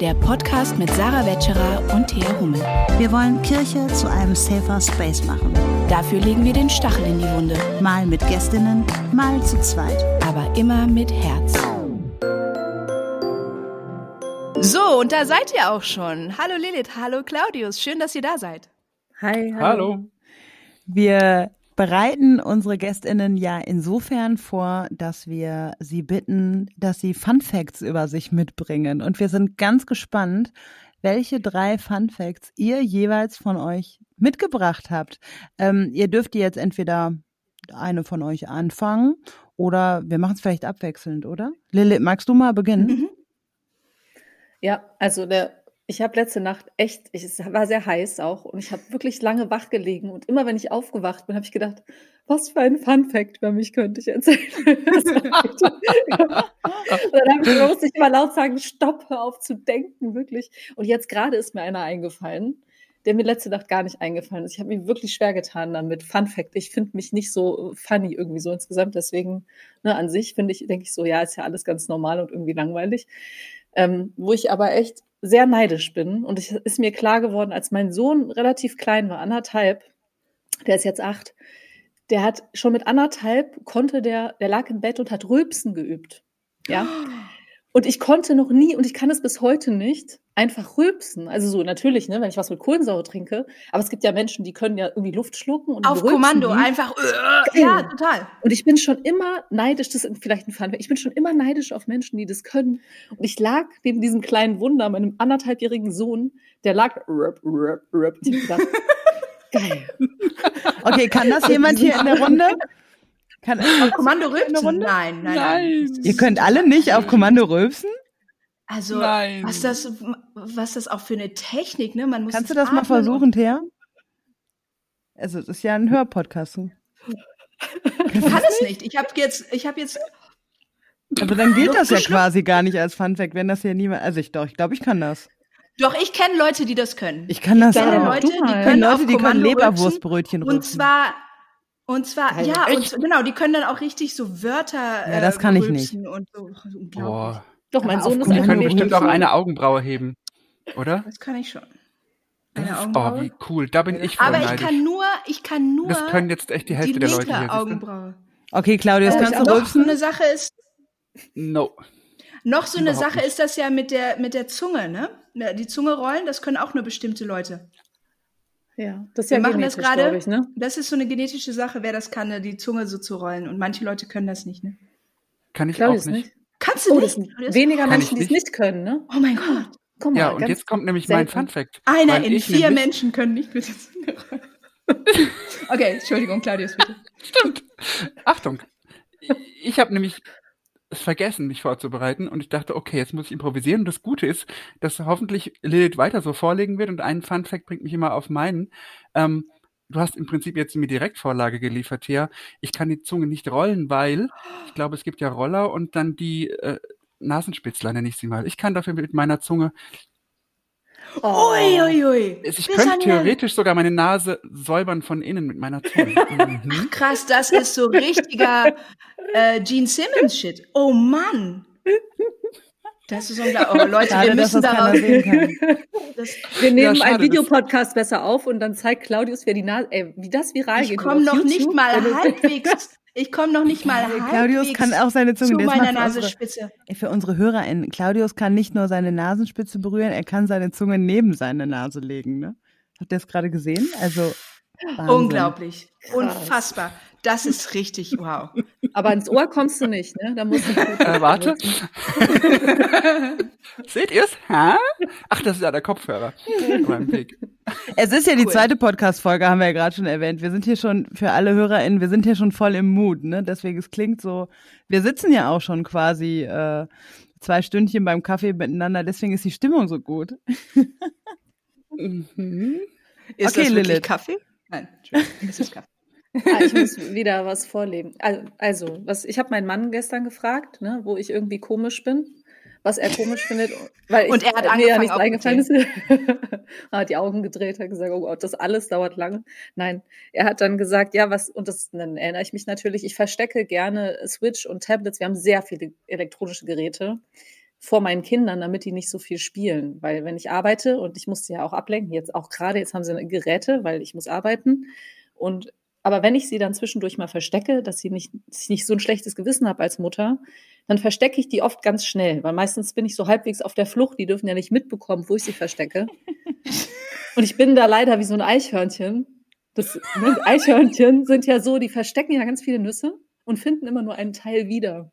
der Podcast mit Sarah Wetscherer und Thea Hummel. Wir wollen Kirche zu einem safer Space machen. Dafür legen wir den Stachel in die Wunde. Mal mit Gästinnen, mal zu zweit. Aber immer mit Herz. So, und da seid ihr auch schon. Hallo Lilith, hallo Claudius, schön, dass ihr da seid. Hi, hallo. Hallo. Wir bereiten unsere Gästinnen ja insofern vor, dass wir sie bitten, dass sie Fun Facts über sich mitbringen. Und wir sind ganz gespannt, welche drei Fun Facts ihr jeweils von euch mitgebracht habt. Ähm, ihr dürft die jetzt entweder eine von euch anfangen oder wir machen es vielleicht abwechselnd, oder? Lilith, magst du mal beginnen? Mhm. Ja, also der ich habe letzte Nacht echt, ich, es war sehr heiß auch und ich habe wirklich lange wach gelegen und immer wenn ich aufgewacht bin, habe ich gedacht, was für ein Fun Fact über mich könnte ich erzählen. dann musste ich immer laut sagen, stopp, hör auf zu denken, wirklich. Und jetzt gerade ist mir einer eingefallen, der mir letzte Nacht gar nicht eingefallen ist. Ich habe mir wirklich schwer getan damit. Fun Fact, ich finde mich nicht so funny irgendwie so insgesamt. Deswegen, ne, an sich finde ich, denke ich so, ja, ist ja alles ganz normal und irgendwie langweilig. Ähm, wo ich aber echt sehr neidisch bin. Und es ist mir klar geworden, als mein Sohn relativ klein war, anderthalb, der ist jetzt acht, der hat schon mit anderthalb konnte der, der lag im Bett und hat Rülpsen geübt. Ja. Und ich konnte noch nie, und ich kann es bis heute nicht, einfach rülpsen. Also so natürlich, ne, wenn ich was mit Kohlensäure trinke. Aber es gibt ja Menschen, die können ja irgendwie Luft schlucken und auf Kommando die. einfach. Äh, ja, total. Und ich bin schon immer neidisch. Das ist vielleicht ein Fun. Ich bin schon immer neidisch auf Menschen, die das können. Und ich lag neben diesem kleinen Wunder, meinem anderthalbjährigen Sohn, der lag. Rüp, rüp, rüp. Ich gedacht, geil. Okay, kann das jemand hier in der Runde? Kann auf Kommando rülpsen? Nein, nein, nein. Ihr könnt alle nicht auf Kommando rülpsen? Also, nein. was das, was das auch für eine Technik, ne? Man muss Kannst du das mal versuchen, Thea? Also, es ist ja ein Hörpodcast. Ich kann es nicht. Ich habe jetzt, ich habe jetzt. Aber dann gilt das ja quasi gar nicht als Funfact, wenn das hier niemand. Also ich doch, ich glaube, ich kann das. Doch, ich kenne Leute, die das können. Ich kann das ich kenne auch. Leute, die können, Leute, die können Leberwurstbrötchen rücken. Und zwar und zwar, ja, und genau, die können dann auch richtig so Wörter. Ja, das kann ich nicht. Und so. Boah. Doch, mein Sohn ist Die können bestimmt auch eine Augenbraue heben, oder? Das kann ich schon. Eine das ist, oh, wie cool. Da bin ich voll Aber neidisch. ich kann nur, ich kann nur. Das können jetzt echt die Hälfte die der Leute hier. Augenbraue. Okay, Claudius, äh, kannst du noch rülpsen? so eine Sache ist. No. Noch so eine Überhaupt Sache nicht. ist das ja mit der, mit der Zunge, ne? Die Zunge rollen, das können auch nur bestimmte Leute. Ja, das ist Wir ja machen das gerade. Ich, ne? Das ist so eine genetische Sache, wer das kann, ne, die Zunge so zu rollen. Und manche Leute können das nicht, ne? Kann ich Claudius auch nicht. Kannst du Oh, nicht? Claudius? weniger Menschen, ich die es nicht. nicht können, ne? Oh mein Gott. Guck mal, Ja, und ganz jetzt kommt nämlich mein selten. Fun Fact. Einer in ich vier nämlich- Menschen können nicht mit der Zunge rollen. okay, Entschuldigung, Claudius, bitte. Stimmt. Achtung. Ich habe nämlich es vergessen, mich vorzubereiten und ich dachte, okay, jetzt muss ich improvisieren. Und das Gute ist, dass hoffentlich Lilith weiter so vorlegen wird und ein Fun Fact bringt mich immer auf meinen. Ähm, du hast im Prinzip jetzt mir direkt Vorlage geliefert, Thea. Ich kann die Zunge nicht rollen, weil ich glaube, es gibt ja Roller und dann die äh, Nasenspitzler, nenne ich sie mal. Ich kann dafür mit meiner Zunge, Oh. Ui, ui, ui. ich Bis könnte theoretisch sogar meine Nase säubern von innen mit meiner Zunge. mhm. Krass, das ist so richtiger äh, Gene Simmons-Shit. Oh Mann. Das ist unglaublich. Oh, Leute, Schade, wir müssen darauf. sehen kann. Das, Wir nehmen schade, einen Videopodcast besser auf und dann zeigt Claudius, wer die Nase, ey, wie das viral ich geht. komme auf noch nicht YouTube, mal wenn du- halbwegs. Ich komme noch nicht mal halbwegs Claudius kann auch seine Zunge. zu meiner für unsere- Nasenspitze. Für unsere HörerInnen, Claudius kann nicht nur seine Nasenspitze berühren, er kann seine Zunge neben seine Nase legen. Ne? Habt ihr das gerade gesehen? Also Wahnsinn. Unglaublich. Unfassbar. Das ist richtig wow. Aber ins Ohr kommst du nicht, ne? Da musst du Äh, warte. Seht ihr's? Hä? Ach, das ist ja der Kopfhörer. Es ist ja die Cool. zweite Podcast-Folge, haben wir ja gerade schon erwähnt. Wir sind hier schon, für alle HörerInnen, wir sind hier schon voll im Mut, ne? Deswegen, es klingt so, wir sitzen ja auch schon quasi äh, zwei Stündchen beim Kaffee miteinander, deswegen ist die Stimmung so gut. Mhm. Ist Okay, das wirklich Lilith. Kaffee? Nein, Entschuldigung, es ist Kaffee. Ah, ich muss wieder was vorleben. Also, was, ich habe meinen Mann gestern gefragt, ne, wo ich irgendwie komisch bin, was er komisch findet, weil ich, Und er hat mir ja nichts eingefallen ist. er hat die Augen gedreht, hat gesagt, oh Gott, das alles dauert lange. Nein, er hat dann gesagt, ja, was, und das dann erinnere ich mich natürlich, ich verstecke gerne Switch und Tablets. Wir haben sehr viele elektronische Geräte. vor meinen Kindern, damit die nicht so viel spielen. Weil wenn ich arbeite und ich muss sie ja auch ablenken, jetzt auch gerade, jetzt haben sie Geräte, weil ich muss arbeiten. Und aber wenn ich sie dann zwischendurch mal verstecke, dass sie nicht, dass ich nicht so ein schlechtes Gewissen habe als Mutter, dann verstecke ich die oft ganz schnell, weil meistens bin ich so halbwegs auf der Flucht, die dürfen ja nicht mitbekommen, wo ich sie verstecke. Und ich bin da leider wie so ein Eichhörnchen. Das ne, Eichhörnchen sind ja so, die verstecken ja ganz viele Nüsse und finden immer nur einen Teil wieder.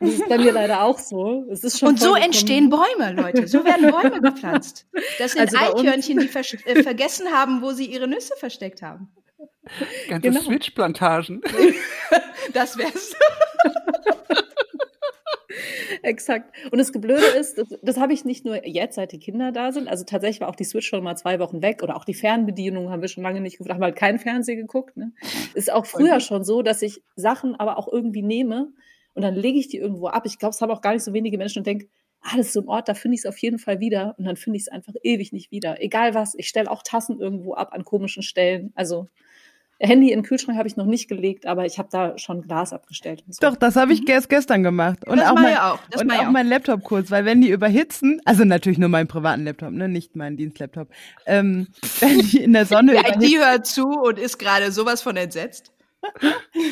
Das ist bei mir leider auch so. Und so entstehen Bäume, Leute. So werden Bäume gepflanzt. Das sind Also Eichhörnchen, die äh, vergessen haben, wo sie ihre Nüsse versteckt haben. Ganze Genau. Switch-Plantagen. Das wär's. Exakt. Und das Geblöde ist, das, das habe ich nicht nur jetzt, seit die Kinder da sind. Also tatsächlich war auch die Switch schon mal zwei Wochen weg oder auch die Fernbedienung haben wir schon lange nicht geguckt, haben halt kein Fernsehen geguckt. Ne? Ist auch früher schon so, dass ich Sachen aber auch irgendwie nehme und dann lege ich die irgendwo ab. Ich glaube, es haben auch gar nicht so wenige Menschen und denke, ah, das ist so ein Ort, da finde ich es auf jeden Fall wieder und dann finde ich es einfach ewig nicht wieder. Egal was, ich stelle auch Tassen irgendwo ab an komischen Stellen. Also Handy in den Kühlschrank habe ich noch nicht gelegt, aber ich habe da schon Glas abgestellt. Und so. Doch, das habe ich erst gestern gemacht. Und Das auch mein, ich auch, das und auch auch. mein Laptop kurz, weil wenn die überhitzen, also natürlich nur meinen privaten Laptop, ne, nicht meinen Dienstlaptop, ähm, wenn die in der Sonne Der überhitzen, IT hört zu und ist gerade sowas von entsetzt.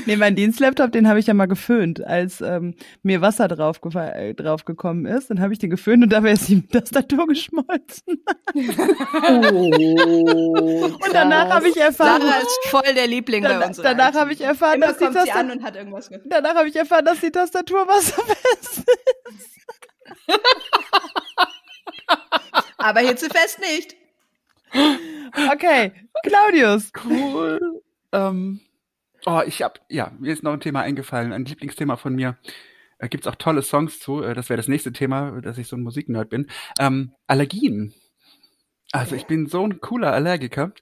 Nee, mein Dienstlaptop, den habe ich ja mal geföhnt, als ähm, mir Wasser drauf, äh, drauf gekommen ist, dann habe ich den geföhnt und dabei ist die Tastatur geschmolzen. Oh, Und danach habe ich erfahren, Sarah ist voll der Liebling bei danach, uns. danach habe ich erfahren, Immer dass die Tastatur, und hat irgendwas ge- danach habe ich erfahren, dass die Tastatur wasserfest Aber hitzefest nicht. Okay, Claudius. Cool. ähm, oh, ich hab, ja, mir ist noch ein Thema eingefallen, ein Lieblingsthema von mir. Da gibt's auch tolle Songs zu. äh, Das wäre das nächste Thema, dass ich so ein Musiknerd bin. Ähm, Allergien. Also ich bin so ein cooler Allergiker.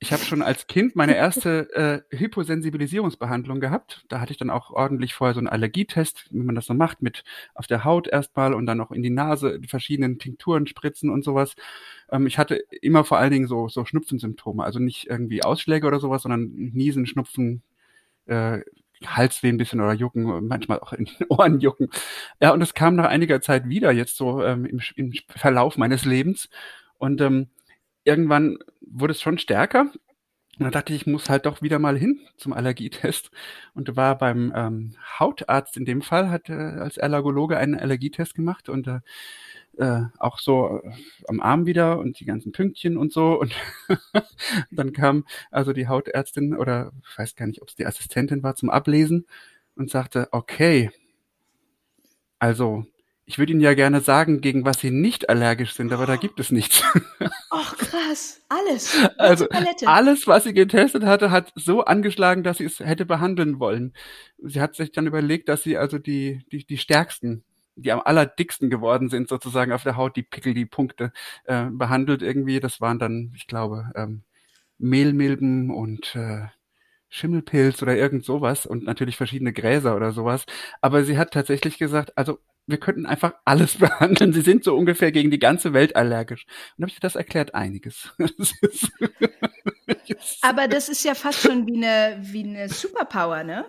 Ich habe schon als Kind meine erste äh, Hyposensibilisierungsbehandlung gehabt. Da hatte ich dann auch ordentlich vorher so einen Allergietest, wie man das so macht, mit auf der Haut erstmal und dann noch in die Nase verschiedenen Tinkturen spritzen und sowas. Ähm, ich hatte immer vor allen Dingen so, so Schnupfensymptome, also nicht irgendwie Ausschläge oder sowas, sondern Niesen, Schnupfen, äh, Halsweh ein bisschen oder Jucken, manchmal auch in den Ohren jucken. Ja, und es kam nach einiger Zeit wieder, jetzt so ähm, im, im Verlauf meines Lebens. Und ähm, irgendwann wurde es schon stärker. Und dann dachte ich, ich muss halt doch wieder mal hin zum Allergietest. Und war beim ähm, Hautarzt in dem Fall, hat äh, als Allergologe einen Allergietest gemacht und äh, äh, auch so äh, am Arm wieder und die ganzen Pünktchen und so. Und dann kam also die Hautärztin oder ich weiß gar nicht, ob es die Assistentin war zum Ablesen und sagte, okay, also ich würde Ihnen ja gerne sagen, gegen was Sie nicht allergisch sind, aber da gibt es nichts. Och, krass. Alles. Also alles, was sie getestet hatte, hat so angeschlagen, dass sie es hätte behandeln wollen. Sie hat sich dann überlegt, dass sie also die, die, die stärksten, die am allerdicksten geworden sind, sozusagen auf der Haut, die Pickel, die Punkte, äh, behandelt irgendwie. Das waren dann, ich glaube, ähm, Mehlmilben und äh, Schimmelpilz oder irgend sowas und natürlich verschiedene Gräser oder sowas. Aber sie hat tatsächlich gesagt, also wir könnten einfach alles behandeln. Sie sind so ungefähr gegen die ganze Welt allergisch. Und habe ich das erklärt einiges. Das Aber das ist ja fast schon wie eine, wie eine Superpower, ne?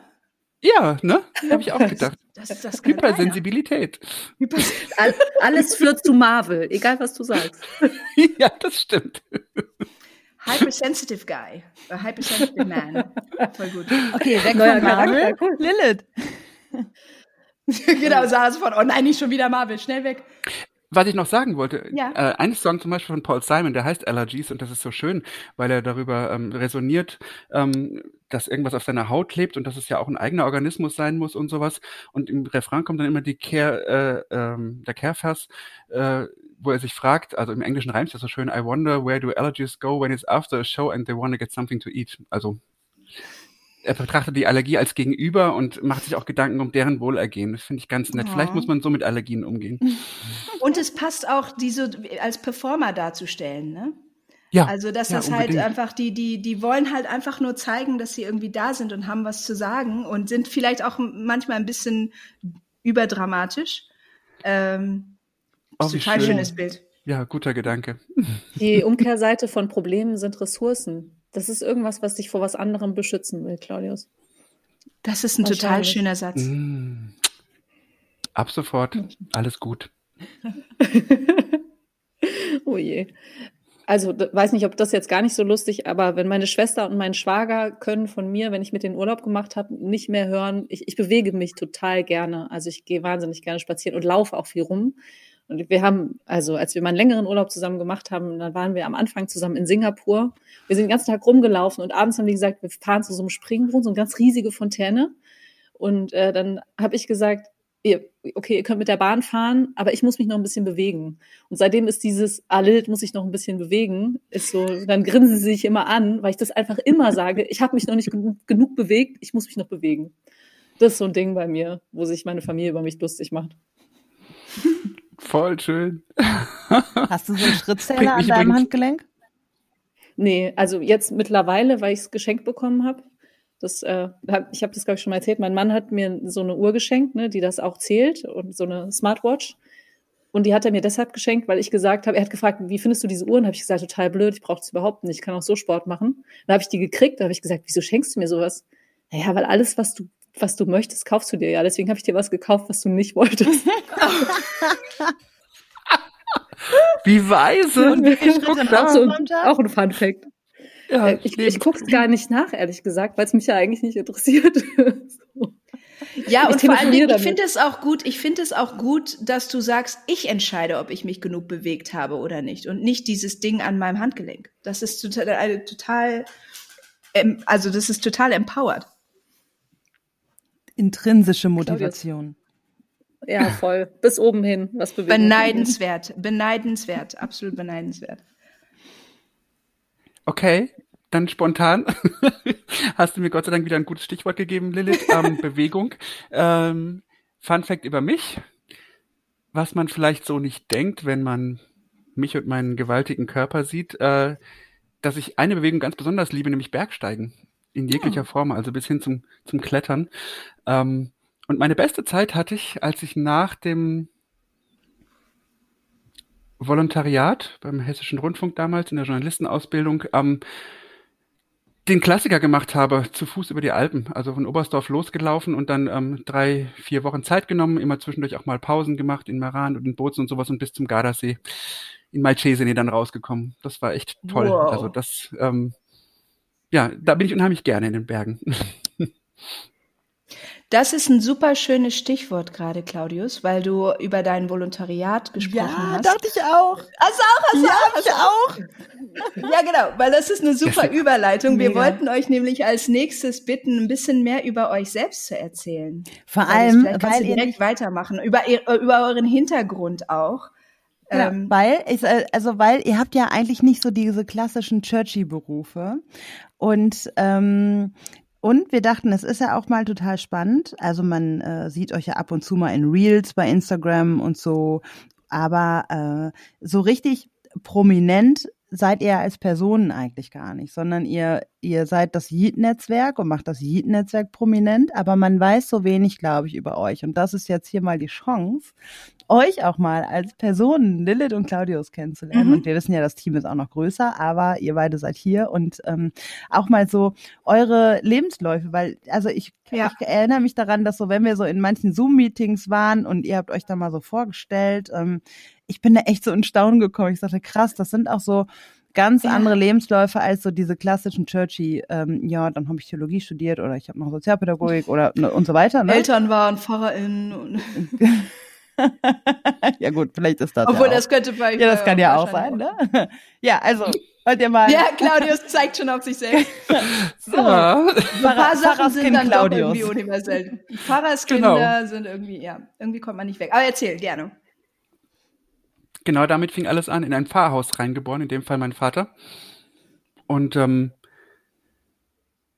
ja, ne? Habe ich auch gedacht. Das, das keiner. Hypersensibilität. All, alles führt zu Marvel, egal was du sagst. ja, das stimmt. Hypersensitive Guy. A hypersensitive Man. Voll gut. Okay, weg Neuer von Marvel. Cool. Lilith. genau, Sarah sofort, oh nein, nicht schon wieder Marvel, schnell weg. Was ich noch sagen wollte, Ja. äh, ein Song zum Beispiel von Paul Simon, der heißt Allergies und das ist so schön, weil er darüber ähm, resoniert, ähm, dass irgendwas auf seiner Haut lebt und dass es ja auch ein eigener Organismus sein muss und sowas. Und im Refrain kommt dann immer die Care, äh, ähm, der Care-Vers, äh, wo er sich fragt, also im Englischen reimt es ja so schön, I wonder where do allergies go when it's after a show and they want to get something to eat. Also er betrachtet die Allergie als Gegenüber und macht sich auch Gedanken um deren Wohlergehen. Das finde ich ganz nett. Ja. Vielleicht muss man so mit Allergien umgehen. Und es passt auch, die so als Performer darzustellen, ne? Ja, Also, dass ja, das halt unbedingt. einfach, die, die, die wollen halt einfach nur zeigen, dass sie irgendwie da sind und haben was zu sagen und sind vielleicht auch manchmal ein bisschen überdramatisch. Ähm, Oh, total schön. schönes Bild. Ja, guter Gedanke. Die Umkehrseite von Problemen sind Ressourcen. Das ist irgendwas, was dich vor was anderem beschützen will, Claudius. Das ist ein total schöner Satz. Mm. Ab sofort, alles gut. oh je. Also weiß nicht, ob das jetzt gar nicht so lustig, aber wenn meine Schwester und mein Schwager können von mir, wenn ich mit den Urlaub gemacht habe, nicht mehr hören, ich, ich bewege mich total gerne. Also ich gehe wahnsinnig gerne spazieren und laufe auch viel rum. Und wir haben, also als wir mal einen längeren Urlaub zusammen gemacht haben, dann waren wir am Anfang zusammen in Singapur. Wir sind den ganzen Tag rumgelaufen und abends haben die gesagt, wir fahren zu so einem Springbrunnen, so eine ganz riesige Fontäne. Und äh, dann habe ich gesagt, ihr, okay, ihr könnt mit der Bahn fahren, aber ich muss mich noch ein bisschen bewegen. Und seitdem ist dieses, ah, Lilith muss sich noch ein bisschen bewegen, ist so, dann grinsen sie sich immer an, weil ich das einfach immer sage, ich habe mich noch nicht genug, genug bewegt, ich muss mich noch bewegen. Das ist so ein Ding bei mir, wo sich meine Familie über mich lustig macht. Voll schön. Hast du so einen Schrittzähler an deinem Handgelenk? Nee, also jetzt mittlerweile, weil ich es geschenkt bekommen habe. Das, äh, ich habe das, glaube ich, schon mal erzählt. Mein Mann hat mir so eine Uhr geschenkt, ne, die das auch zählt und so eine Smartwatch. Und die hat er mir deshalb geschenkt, weil ich gesagt habe, er hat gefragt, wie findest du diese Uhr? Und habe ich gesagt, total blöd, ich brauche es überhaupt nicht, ich kann auch so Sport machen. Dann habe ich die gekriegt, da habe ich gesagt, wieso schenkst du mir sowas? Naja, weil alles, was du, was du möchtest, kaufst du dir ja. Deswegen habe ich dir was gekauft, was du nicht wolltest. Wie weise. Und wie auch, so, auch ein Fun Fact. Ja, äh, ich ich gucke es gar nicht nach, ehrlich gesagt, weil es mich ja eigentlich nicht interessiert. so. Ja, ich und vor allen Dingen, ich finde es auch gut, ich finde es auch gut, dass du sagst, ich entscheide, ob ich mich genug bewegt habe oder nicht und nicht dieses Ding an meinem Handgelenk. Das ist total, eine total, also das ist total empowered. Intrinsische Motivation. Ja, voll. Bis oben hin. Was Beneidenswert. Beneidenswert. Absolut beneidenswert. Okay, dann spontan. Hast du mir Gott sei Dank wieder ein gutes Stichwort gegeben, Lilith. Ähm, Bewegung. Ähm, Fun Fact über mich. Was man vielleicht so nicht denkt, wenn man mich und meinen gewaltigen Körper sieht, äh, dass ich eine Bewegung ganz besonders liebe, nämlich Bergsteigen. In jeglicher oh. Form, also bis hin zum, zum Klettern. Ähm, und meine beste Zeit hatte ich, als ich nach dem Volontariat beim Hessischen Rundfunk damals in der Journalistenausbildung ähm, den Klassiker gemacht habe, zu Fuß über die Alpen, also von Oberstdorf losgelaufen und dann ähm, drei, vier Wochen Zeit genommen, immer zwischendurch auch mal Pausen gemacht in Maran und in Bozen und sowas und bis zum Gardasee in Malcesine dann rausgekommen. Das war echt toll. Wow. Also das, ähm, ja, da bin ich unheimlich gerne in den Bergen. Das ist ein super schönes Stichwort gerade, Claudius, weil du über dein Volontariat gesprochen ja, hast. Ja, dachte ich auch. Hast du auch, hast ja, auch, hast ich auch. Ja, genau, weil das ist eine super Überleitung. Wir Mega. wollten euch nämlich als nächstes bitten, ein bisschen mehr über euch selbst zu erzählen. Vor allem, weil ihr direkt weitermachen, über, über euren Hintergrund auch. Ja, ähm, weil, ich, äh, also weil ihr habt ja eigentlich nicht so diese klassischen Churchy-Berufe. Und ähm, und wir dachten, es ist ja auch mal total spannend. Also man äh, sieht euch ja ab und zu mal in Reels bei Instagram und so, aber äh, so richtig prominent seid ihr als Personen eigentlich gar nicht, sondern ihr, ihr seid das Yeet-Netzwerk und macht das Yeet-Netzwerk prominent, aber man weiß so wenig, glaube ich, über euch. Und das ist jetzt hier mal die Chance, euch auch mal als Personen, Lilith und Claudius kennenzulernen. Mhm. Und wir wissen ja, das Team ist auch noch größer, aber ihr beide seid hier und ähm, auch mal so eure Lebensläufe, weil, also ich, ja. ich erinnere mich daran, dass so, wenn wir so in manchen Zoom-Meetings waren und ihr habt euch da mal so vorgestellt, ähm, ich bin da echt so in Staunen gekommen. Ich dachte, krass, das sind auch so ganz ja. andere Lebensläufe als so diese klassischen Churchy, ähm, ja, dann habe ich Theologie studiert oder ich habe noch Sozialpädagogik oder ne, und so weiter. Ne? Eltern waren PfarrerInnen. Ja gut, vielleicht ist das Obwohl, ja das könnte bei Ja, das kann ja auch sein, ne? ja, also, wollt ihr mal... Ja, Claudius zeigt schon auf sich selbst. so, ja. ein paar Sachen sind dann Claudius. doch irgendwie universell. Pfarrerskinder genau. sind irgendwie, ja, irgendwie kommt man nicht weg. Aber erzähl, gerne. Genau damit fing alles an, in ein Pfarrhaus reingeboren, in dem Fall mein Vater. Und ähm,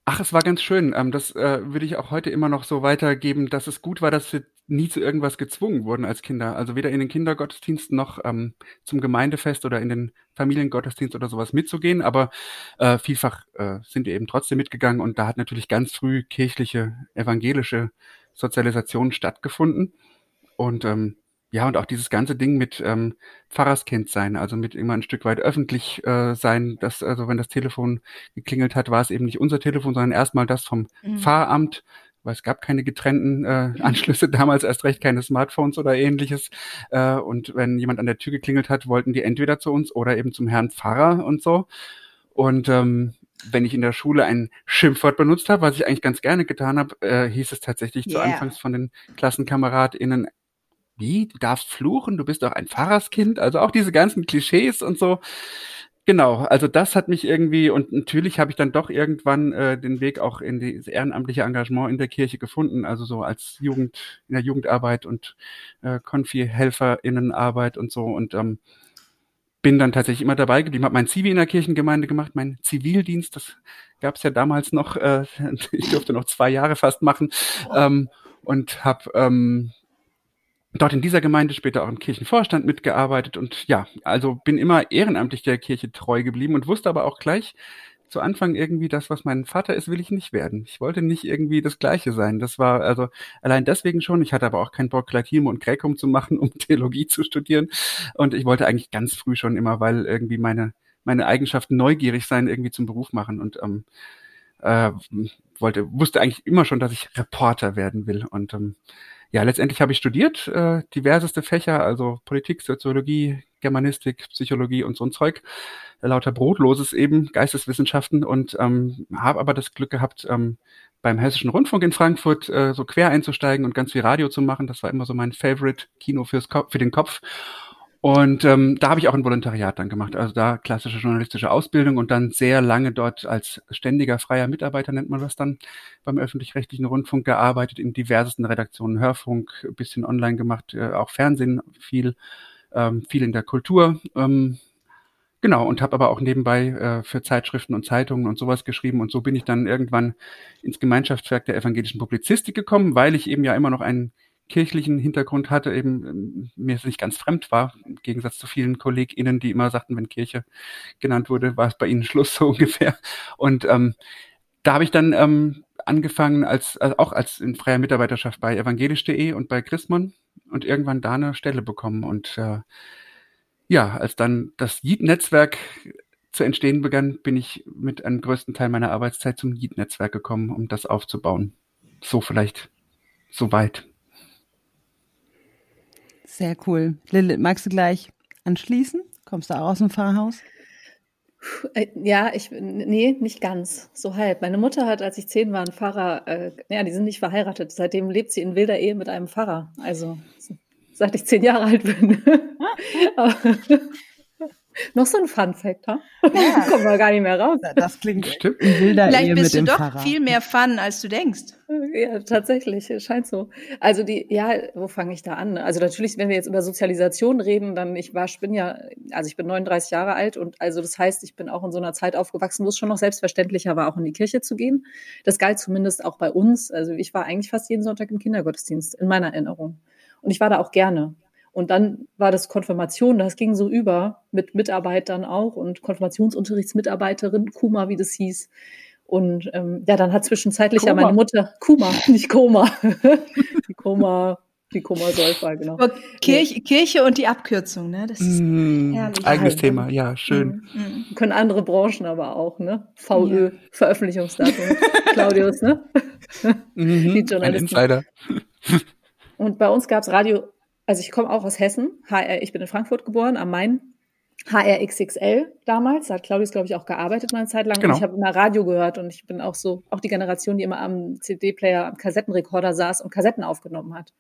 Ach, es war ganz schön. Ähm, das äh, würde ich auch heute immer noch so weitergeben, dass es gut war, dass wir nie zu irgendwas gezwungen wurden als Kinder. Also weder in den Kindergottesdiensten noch ähm, zum Gemeindefest oder in den Familiengottesdienst oder sowas mitzugehen. Aber äh, vielfach äh, sind wir eben trotzdem mitgegangen und da hat natürlich ganz früh kirchliche, evangelische Sozialisation stattgefunden. Und ähm, ja, und auch dieses ganze Ding mit ähm, Pfarrerskind sein, also mit immer ein Stück weit öffentlich äh, sein, dass, also wenn das Telefon geklingelt hat, war es eben nicht unser Telefon, sondern erstmal das vom mhm. Pfarramt, weil es gab keine getrennten äh, Anschlüsse damals, erst recht keine Smartphones oder ähnliches. Äh, und wenn jemand an der Tür geklingelt hat, wollten die entweder zu uns oder eben zum Herrn Pfarrer und so. Und ähm, wenn ich in der Schule ein Schimpfwort benutzt habe, was ich eigentlich ganz gerne getan habe, äh, hieß es tatsächlich yeah. zu Anfangs von den KlassenkameradInnen, wie, du darfst fluchen, du bist doch ein Pfarrerskind, also auch diese ganzen Klischees und so. Genau, also das hat mich irgendwie und natürlich habe ich dann doch irgendwann äh, den Weg auch in das ehrenamtliche Engagement in der Kirche gefunden, also so als Jugend in der Jugendarbeit und äh, Konfi-HelferInnenarbeit und so und ähm, bin dann tatsächlich immer dabei geblieben, habe mein Zivi in der Kirchengemeinde gemacht, mein Zivildienst, das gab es ja damals noch, äh, ich durfte noch zwei Jahre fast machen ähm, und habe ähm, dort in dieser Gemeinde später auch im Kirchenvorstand mitgearbeitet und ja, also bin immer ehrenamtlich der Kirche treu geblieben und wusste aber auch gleich zu Anfang irgendwie das, was mein Vater ist, will ich nicht werden. Ich wollte nicht irgendwie das Gleiche sein. Das war also allein deswegen schon. Ich hatte aber auch keinen Bock, Latinum und Gräkum zu machen, um Theologie zu studieren. Und ich wollte eigentlich ganz früh schon immer, weil irgendwie meine meine Eigenschaften neugierig sein irgendwie zum Beruf machen und ähm, äh, wollte wusste eigentlich immer schon, dass ich Reporter werden will und ähm, ja, letztendlich habe ich studiert, äh, diverseste Fächer, also Politik, Soziologie, Germanistik, Psychologie und so ein Zeug, lauter Brotloses eben, Geisteswissenschaften und ähm, habe aber das Glück gehabt, ähm, beim Hessischen Rundfunk in Frankfurt äh, so quer einzusteigen und ganz viel Radio zu machen. Das war immer so mein Favorite Kino fürs Kopf, für den Kopf. Und ähm, da habe ich auch ein Volontariat dann gemacht, also da klassische journalistische Ausbildung und dann sehr lange dort als ständiger freier Mitarbeiter nennt man das dann beim öffentlich-rechtlichen Rundfunk gearbeitet in diversesten Redaktionen, Hörfunk, bisschen online gemacht, äh, auch Fernsehen viel, ähm, viel in der Kultur. Ähm, genau und habe aber auch nebenbei äh, für Zeitschriften und Zeitungen und sowas geschrieben und so bin ich dann irgendwann ins Gemeinschaftswerk der evangelischen Publizistik gekommen, weil ich eben ja immer noch einen kirchlichen Hintergrund hatte, eben ähm, mir es nicht ganz fremd war, im Gegensatz zu vielen KollegInnen, die immer sagten, wenn Kirche genannt wurde, war es bei ihnen Schluss so ungefähr. Und ähm, da habe ich dann ähm, angefangen, als, also auch als in freier Mitarbeiterschaft bei evangelisch.de und bei Chrismon und irgendwann da eine Stelle bekommen. Und äh, ja, als dann das JIT-Netzwerk zu entstehen begann, bin ich mit einem größten Teil meiner Arbeitszeit zum JIT-Netzwerk gekommen, um das aufzubauen. So vielleicht, so weit. Sehr cool. Lilith, magst du gleich anschließen? Kommst du auch aus dem Pfarrhaus? Äh, ja, ich, nee, nicht ganz, so halb. Meine Mutter hat, als ich zehn war, einen Pfarrer, äh, ja, die sind nicht verheiratet. Seitdem lebt sie in wilder Ehe mit einem Pfarrer. Also, seit ich zehn Jahre alt bin. Noch so ein Fun Fact, ha? Ja. Kommen wir gar nicht mehr raus. Das klingt Stimmt. Vielleicht bist du doch Pfarrer. viel mehr Fun, als du denkst. Ja, tatsächlich, scheint so. Also die, ja, wo fange ich da an? Also natürlich, wenn wir jetzt über Sozialisation reden, dann ich war, ich bin ja, also ich bin 39 Jahre alt und also das heißt, ich bin auch in so einer Zeit aufgewachsen, wo es schon noch selbstverständlicher war, auch in die Kirche zu gehen. Das galt zumindest auch bei uns. Also ich war eigentlich fast jeden Sonntag im Kindergottesdienst in meiner Erinnerung. Und ich war da auch gerne. Und dann war das Konfirmation, das ging so über mit Mitarbeitern auch und Konfirmationsunterrichtsmitarbeiterin, Kuma, wie das hieß. Und ähm, ja, dann hat zwischenzeitlich Koma. ja meine Mutter, Kuma, nicht Koma, die Koma, die Koma-Säufer, genau. Aber Kirche, Kirche und die Abkürzung, ne? Das ist mmh, herrlich. Eigenes Thema, ja, schön. Mhm. Können andere Branchen aber auch, ne? VÖ, ja. Veröffentlichungsdatum, Claudius, ne? Mhm, die Journalisten. Ein Insider. Und bei uns gab's Radio also ich komme auch aus Hessen, HR, ich bin in Frankfurt geboren, am Main. HRXXL damals, da hat Claudius, glaube ich, auch gearbeitet mal eine Zeit lang. Genau. Und ich habe immer Radio gehört und ich bin auch so, auch die Generation, die immer am CD-Player, am Kassettenrekorder saß und Kassetten aufgenommen hat.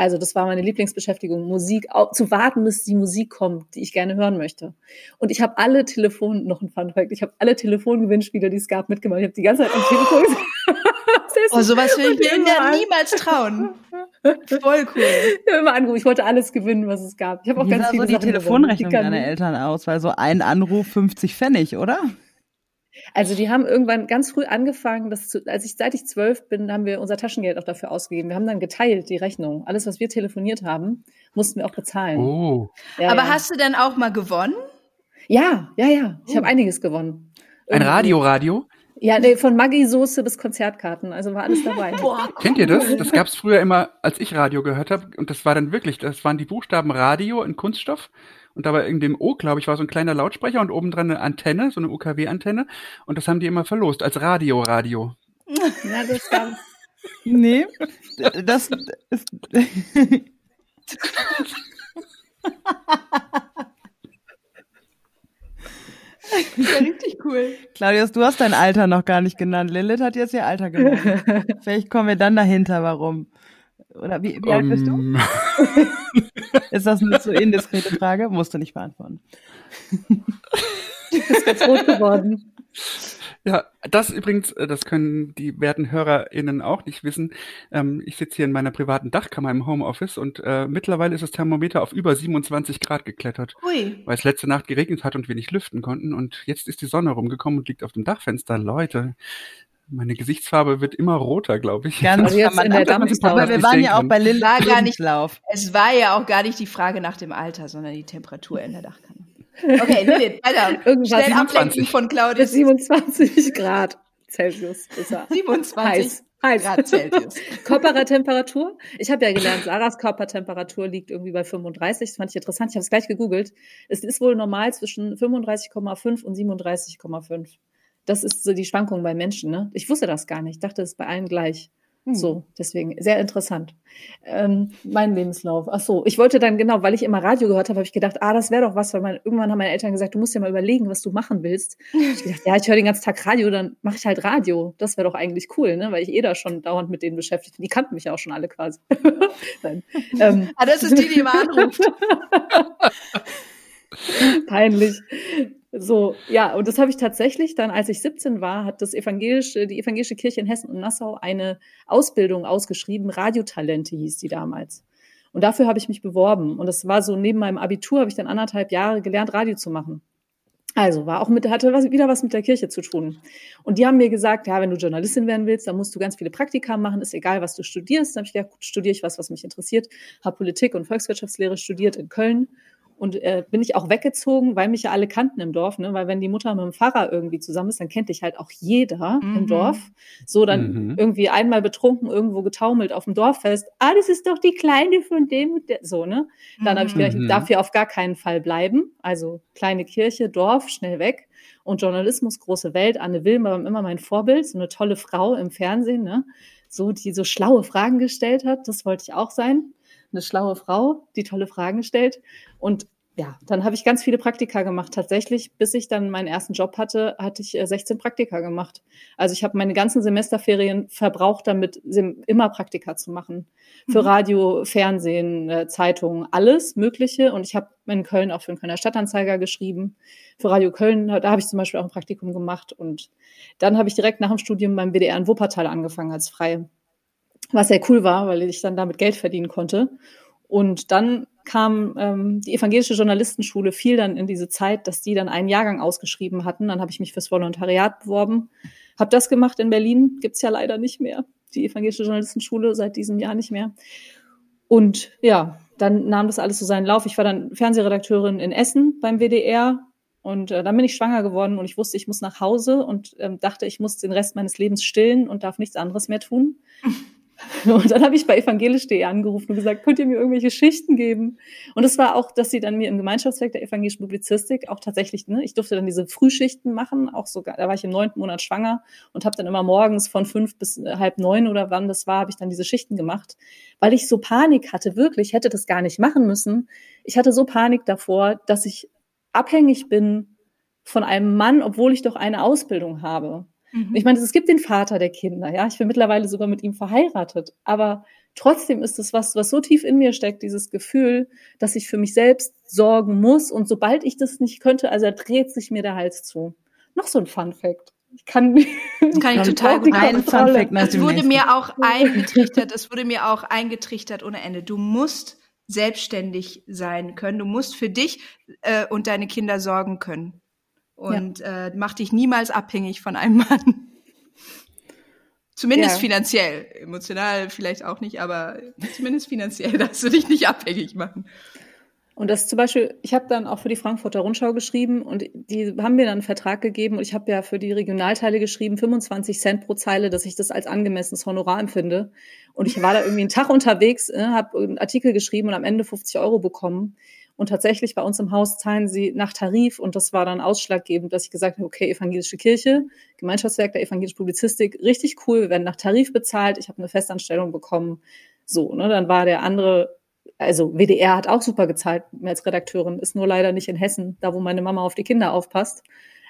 Also das war meine Lieblingsbeschäftigung, Musik, zu warten, bis die Musik kommt, die ich gerne hören möchte. Und ich habe alle Telefon, noch ein Fun Fact, ich habe alle Telefongewinnspiele, die es gab, mitgemacht. Ich habe die ganze Zeit am Telefon Oh, sowas würde ich mir niemals trauen. Voll cool. Ich habe immer angerufen. Ich wollte alles gewinnen, was es gab. Ich habe auch Wie ganz sah viele so die Telefonrechnung deiner Eltern aus, weil so ein Anruf 50 Pfennig, oder? Also die haben irgendwann ganz früh angefangen, dass zu, als ich seit ich zwölf bin, haben wir unser Taschengeld auch dafür ausgegeben. Wir haben dann geteilt die Rechnung. Alles, was wir telefoniert haben, mussten wir auch bezahlen. Oh. Ja, Aber ja. hast du denn auch mal gewonnen? Ja, ja, ja. Ich oh. habe einiges gewonnen. Ein Radio-Radio? Ja, nee, von Maggi-Soße bis Konzertkarten, also war alles dabei. Boah, Kennt ihr das? Das gab's früher immer, als ich Radio gehört habe. Und das war dann wirklich, das waren die Buchstaben Radio in Kunststoff. Und da war in dem O, glaube ich, war so ein kleiner Lautsprecher und oben dran eine Antenne, so eine UKW-Antenne. Und das haben die immer verlost als Radio-Radio. Ja, das gab, Nee, das ist. Ja, richtig cool. Claudius, du hast dein Alter noch gar nicht genannt. Lilith hat jetzt ihr Alter genannt. Vielleicht kommen wir dann dahinter, warum. Oder wie, wie alt bist du? Ähm, Ist das eine so indiskrete Frage? Musst du nicht beantworten. ist ganz rot geworden. Ja, das übrigens, äh, das können die werten HörerInnen auch nicht wissen. Ähm, ich sitze hier in meiner privaten Dachkammer im Homeoffice und äh, mittlerweile ist das Thermometer auf über 27 Grad geklettert, Ui. weil es letzte Nacht geregnet hat und wir nicht lüften konnten. Und jetzt ist die Sonne rumgekommen und liegt auf dem Dachfenster. Leute, meine Gesichtsfarbe wird immer roter, glaube ich. Ganz Also jetzt in der Dampfstau. Aber wir waren ja auch bei War gar nicht- Lebenslauf. Es war ja auch gar nicht die Frage nach dem Alter, sondern die Temperatur in der Dachkammer. Okay, Lilith, weiter. Irgendwas Schnell ablenken 27. von Bis Claudius. 27 Grad Celsius ist er. 27 Heiß. Heiß. Grad Celsius. Körpertemperatur. Ich habe ja gelernt, Sarahs Körpertemperatur liegt irgendwie bei 35. Das fand ich interessant. Ich habe es gleich gegoogelt. Es ist wohl normal zwischen 35,5 und 37,5. Das ist so die Schwankung bei Menschen. Ne? Ich wusste das gar nicht. Ich dachte, es ist bei allen gleich. So, deswegen sehr interessant. Ähm, mein Lebenslauf. Ach so, ich wollte dann genau, weil ich immer Radio gehört habe, habe ich gedacht, ah, das wäre doch was, weil mein, irgendwann haben meine Eltern gesagt, du musst dir mal überlegen, was du machen willst. ich gedacht, ja, ich höre den ganzen Tag Radio, dann mache ich halt Radio. Das wäre doch eigentlich cool, ne? Weil ich eh da schon dauernd mit denen beschäftigt bin. Die kannten mich ja auch schon alle quasi. Ähm, Ah, das ist die, die immer anruft. Peinlich. So, ja, und das habe ich tatsächlich dann, als ich 17 war, hat das evangelische, die evangelische Kirche in Hessen und Nassau eine Ausbildung ausgeschrieben. Radiotalente hieß die damals. Und dafür habe ich mich beworben. Und das war so, neben meinem Abitur habe ich dann anderthalb Jahre gelernt, Radio zu machen. Also war auch mit, hatte was, wieder was mit der Kirche zu tun. Und die haben mir gesagt, ja, wenn du Journalistin werden willst, dann musst du ganz viele Praktika machen, ist egal, was du studierst. Dann habe ich gedacht, gut, studiere ich was, was mich interessiert. Habe Politik und Volkswirtschaftslehre studiert in Köln und äh, bin ich auch weggezogen, weil mich ja alle kannten im Dorf, ne? Weil wenn die Mutter mit dem Pfarrer irgendwie zusammen ist, dann kennt dich halt auch jeder Mhm. im Dorf. So dann Mhm. irgendwie einmal betrunken irgendwo getaumelt auf dem Dorffest. Ah, das ist doch die Kleine von dem und der. So, ne? Dann habe ich gedacht, Mhm. ich darf hier auf gar keinen Fall bleiben. Also kleine Kirche, Dorf, schnell weg. Und Journalismus, große Welt. Anne Will war immer mein Vorbild, so eine tolle Frau im Fernsehen, ne? So, die so schlaue Fragen gestellt hat. Das wollte ich auch sein. Eine schlaue Frau, die tolle Fragen stellt. Und ja, dann habe ich ganz viele Praktika gemacht. Tatsächlich, bis ich dann meinen ersten Job hatte, hatte ich äh, 16 Praktika gemacht. Also ich habe meine ganzen Semesterferien verbraucht, damit immer Praktika zu machen. Für Mhm. Radio, Fernsehen, äh, Zeitungen, alles Mögliche. Und ich habe in Köln auch für den Kölner Stadtanzeiger geschrieben. Für Radio Köln, da habe ich zum Beispiel auch ein Praktikum gemacht. Und dann habe ich direkt nach dem Studium beim WDR in Wuppertal angefangen als Freie. Was sehr cool war, weil ich dann damit Geld verdienen konnte. Und dann kam ähm, die evangelische Journalistenschule fiel dann in diese Zeit, dass die dann einen Jahrgang ausgeschrieben hatten. Dann habe ich mich fürs Volontariat beworben, habe das gemacht in Berlin. Gibt's ja leider nicht mehr. Die evangelische Journalistenschule seit diesem Jahr nicht mehr. Und ja, dann nahm das alles so seinen Lauf. Ich war dann Fernsehredakteurin in Essen beim WDR und äh, dann bin ich schwanger geworden und ich wusste, ich muss nach Hause und ähm, dachte, ich muss den Rest meines Lebens stillen und darf nichts anderes mehr tun. Und dann habe ich bei evangelisch.de angerufen und gesagt, könnt ihr mir irgendwelche Schichten geben? Und es war auch, dass sie dann mir im Gemeinschaftswerk der evangelischen Publizistik auch tatsächlich, ne, ich durfte dann diese Frühschichten machen, auch sogar, da war ich im neunten Monat schwanger und habe dann immer morgens von fünf bis äh, halb neun oder wann das war, habe ich dann diese Schichten gemacht, weil ich so Panik hatte, wirklich, hätte das gar nicht machen müssen. Ich hatte so Panik davor, dass ich abhängig bin von einem Mann, obwohl ich doch eine Ausbildung habe. Mhm. Ich meine, es gibt den Vater der Kinder, ja. Ich bin mittlerweile sogar mit ihm verheiratet. Aber trotzdem ist es was, was so tief in mir steckt, dieses Gefühl, dass ich für mich selbst sorgen muss. Und sobald ich das nicht könnte, also dreht sich mir der Hals zu. Noch so ein Fun Fact. Ich kann, Das kann ich total gut Ein. Fun Fact nach Es wurde nächsten. mir auch eingetrichtert, es wurde mir auch eingetrichtert ohne Ende. Du musst selbstständig sein können. Du musst für dich äh, und deine Kinder sorgen können. Und äh, mach dich niemals abhängig von einem Mann. Zumindest Ja. finanziell. Emotional vielleicht auch nicht, aber zumindest finanziell darfst du dich nicht abhängig machen. Und das zum Beispiel, ich habe dann auch für die Frankfurter Rundschau geschrieben und die haben mir dann einen Vertrag gegeben und ich habe ja für die Regionalteile geschrieben, 25 Cent pro Zeile, dass ich das als angemessenes Honorar empfinde. Und ich war da irgendwie einen Tag unterwegs, äh, habe einen Artikel geschrieben und am Ende 50 Euro bekommen. Und tatsächlich bei uns im Haus zahlen sie nach Tarif und das war dann ausschlaggebend, dass ich gesagt habe, okay, evangelische Kirche, Gemeinschaftswerk der evangelischen Publizistik, richtig cool, wir werden nach Tarif bezahlt, ich habe eine Festanstellung bekommen. So, ne, dann war der andere, also WDR hat auch super gezahlt als Redakteurin, ist nur leider nicht in Hessen, da wo meine Mama auf die Kinder aufpasst.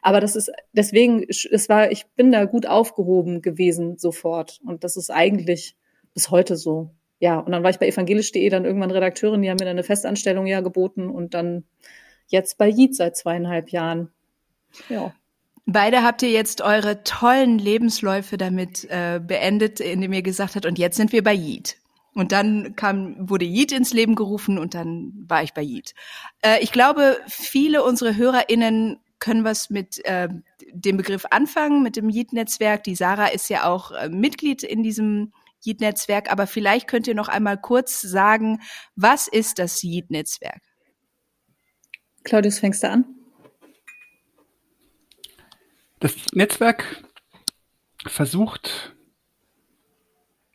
Aber das ist deswegen, es war, ich bin da gut aufgehoben gewesen sofort. Und das ist eigentlich bis heute so ja, und dann war ich bei evangelisch.de dann irgendwann Redakteurin, die haben mir dann eine Festanstellung ja geboten und dann jetzt bei Yeet seit zweieinhalb Jahren. Ja. Beide habt ihr jetzt eure tollen Lebensläufe damit äh, beendet, indem ihr gesagt habt, und jetzt sind wir bei Yeet. Und dann kam, wurde Yeet ins Leben gerufen und dann war ich bei Yeet. Äh, ich glaube, viele unserer HörerInnen können was mit äh, dem Begriff anfangen, mit dem Yeet-Netzwerk. Die Sarah ist ja auch äh, Mitglied in diesem Yeet-Netzwerk, aber vielleicht könnt ihr noch einmal kurz sagen, was ist das Yeet-Netzwerk? Claudius, fängst du an? Das Netzwerk versucht,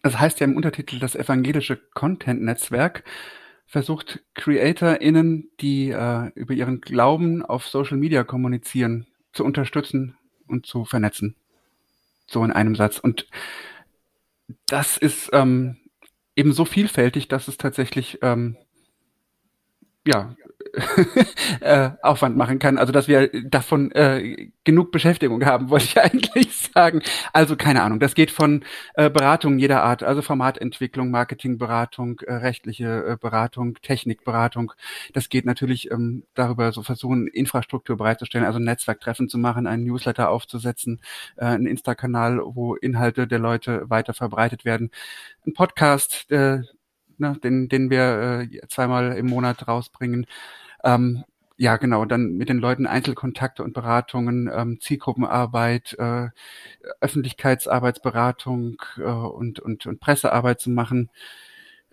das heißt ja im Untertitel das evangelische Content-Netzwerk, versucht CreatorInnen, die äh, über ihren Glauben auf Social Media kommunizieren, zu unterstützen und zu vernetzen. So in einem Satz. Und das ist ähm, eben so vielfältig, dass es tatsächlich ähm, ja äh, Aufwand machen kann. Also dass wir davon äh, genug Beschäftigung haben, wollte ich eigentlich sagen. Also keine Ahnung. Das geht von äh, Beratung jeder Art, also Formatentwicklung, Marketingberatung, äh, rechtliche äh, Beratung, Technikberatung. Das geht natürlich ähm, darüber, so versuchen Infrastruktur bereitzustellen, also ein Netzwerktreffen zu machen, einen Newsletter aufzusetzen, äh, einen Insta-Kanal, wo Inhalte der Leute weiter verbreitet werden, ein Podcast, äh, ne, den, den wir äh, zweimal im Monat rausbringen. Ähm, ja, genau, dann mit den Leuten Einzelkontakte und Beratungen, ähm, Zielgruppenarbeit, äh, Öffentlichkeitsarbeitsberatung äh, und, und, und Pressearbeit zu machen.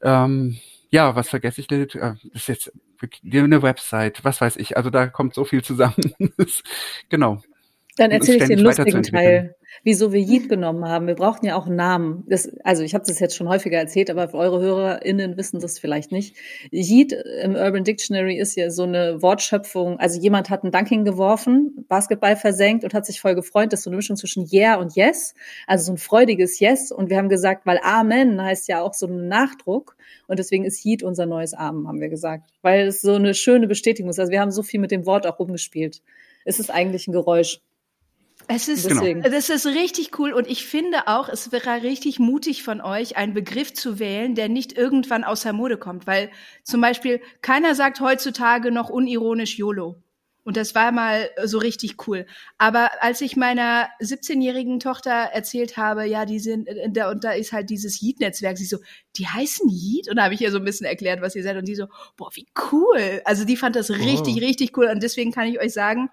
Ähm, ja, was vergesse ich denn? Äh, das ist jetzt eine Website, was weiß ich. Also da kommt so viel zusammen. genau. Dann erzähle ich den lustigen Teil wieso wir Yeet genommen haben. Wir brauchten ja auch einen Namen. Das, also ich habe das jetzt schon häufiger erzählt, aber eure HörerInnen wissen das vielleicht nicht. Yeet im Urban Dictionary ist ja so eine Wortschöpfung. Also jemand hat einen Dunking geworfen, Basketball versenkt und hat sich voll gefreut. Das ist so eine Mischung zwischen Yeah und Yes. Also so ein freudiges Yes. Und wir haben gesagt, weil Amen heißt ja auch so ein Nachdruck. Und deswegen ist Yeet unser neues Amen, haben wir gesagt. Weil es so eine schöne Bestätigung ist. Also wir haben so viel mit dem Wort auch rumgespielt. Es ist eigentlich ein Geräusch. Es ist, genau. das ist richtig cool und ich finde auch, es wäre richtig mutig von euch, einen Begriff zu wählen, der nicht irgendwann außer Mode kommt, weil zum Beispiel keiner sagt heutzutage noch unironisch YOLO. Und das war mal so richtig cool. Aber als ich meiner 17-jährigen Tochter erzählt habe, ja, die sind, äh, da, und da ist halt dieses Yeet-Netzwerk, sie so, die heißen Yeet? Und da habe ich ihr so ein bisschen erklärt, was ihr seid. Und die so, boah, wie cool. Also die fand das richtig, oh. richtig cool. Und deswegen kann ich euch sagen,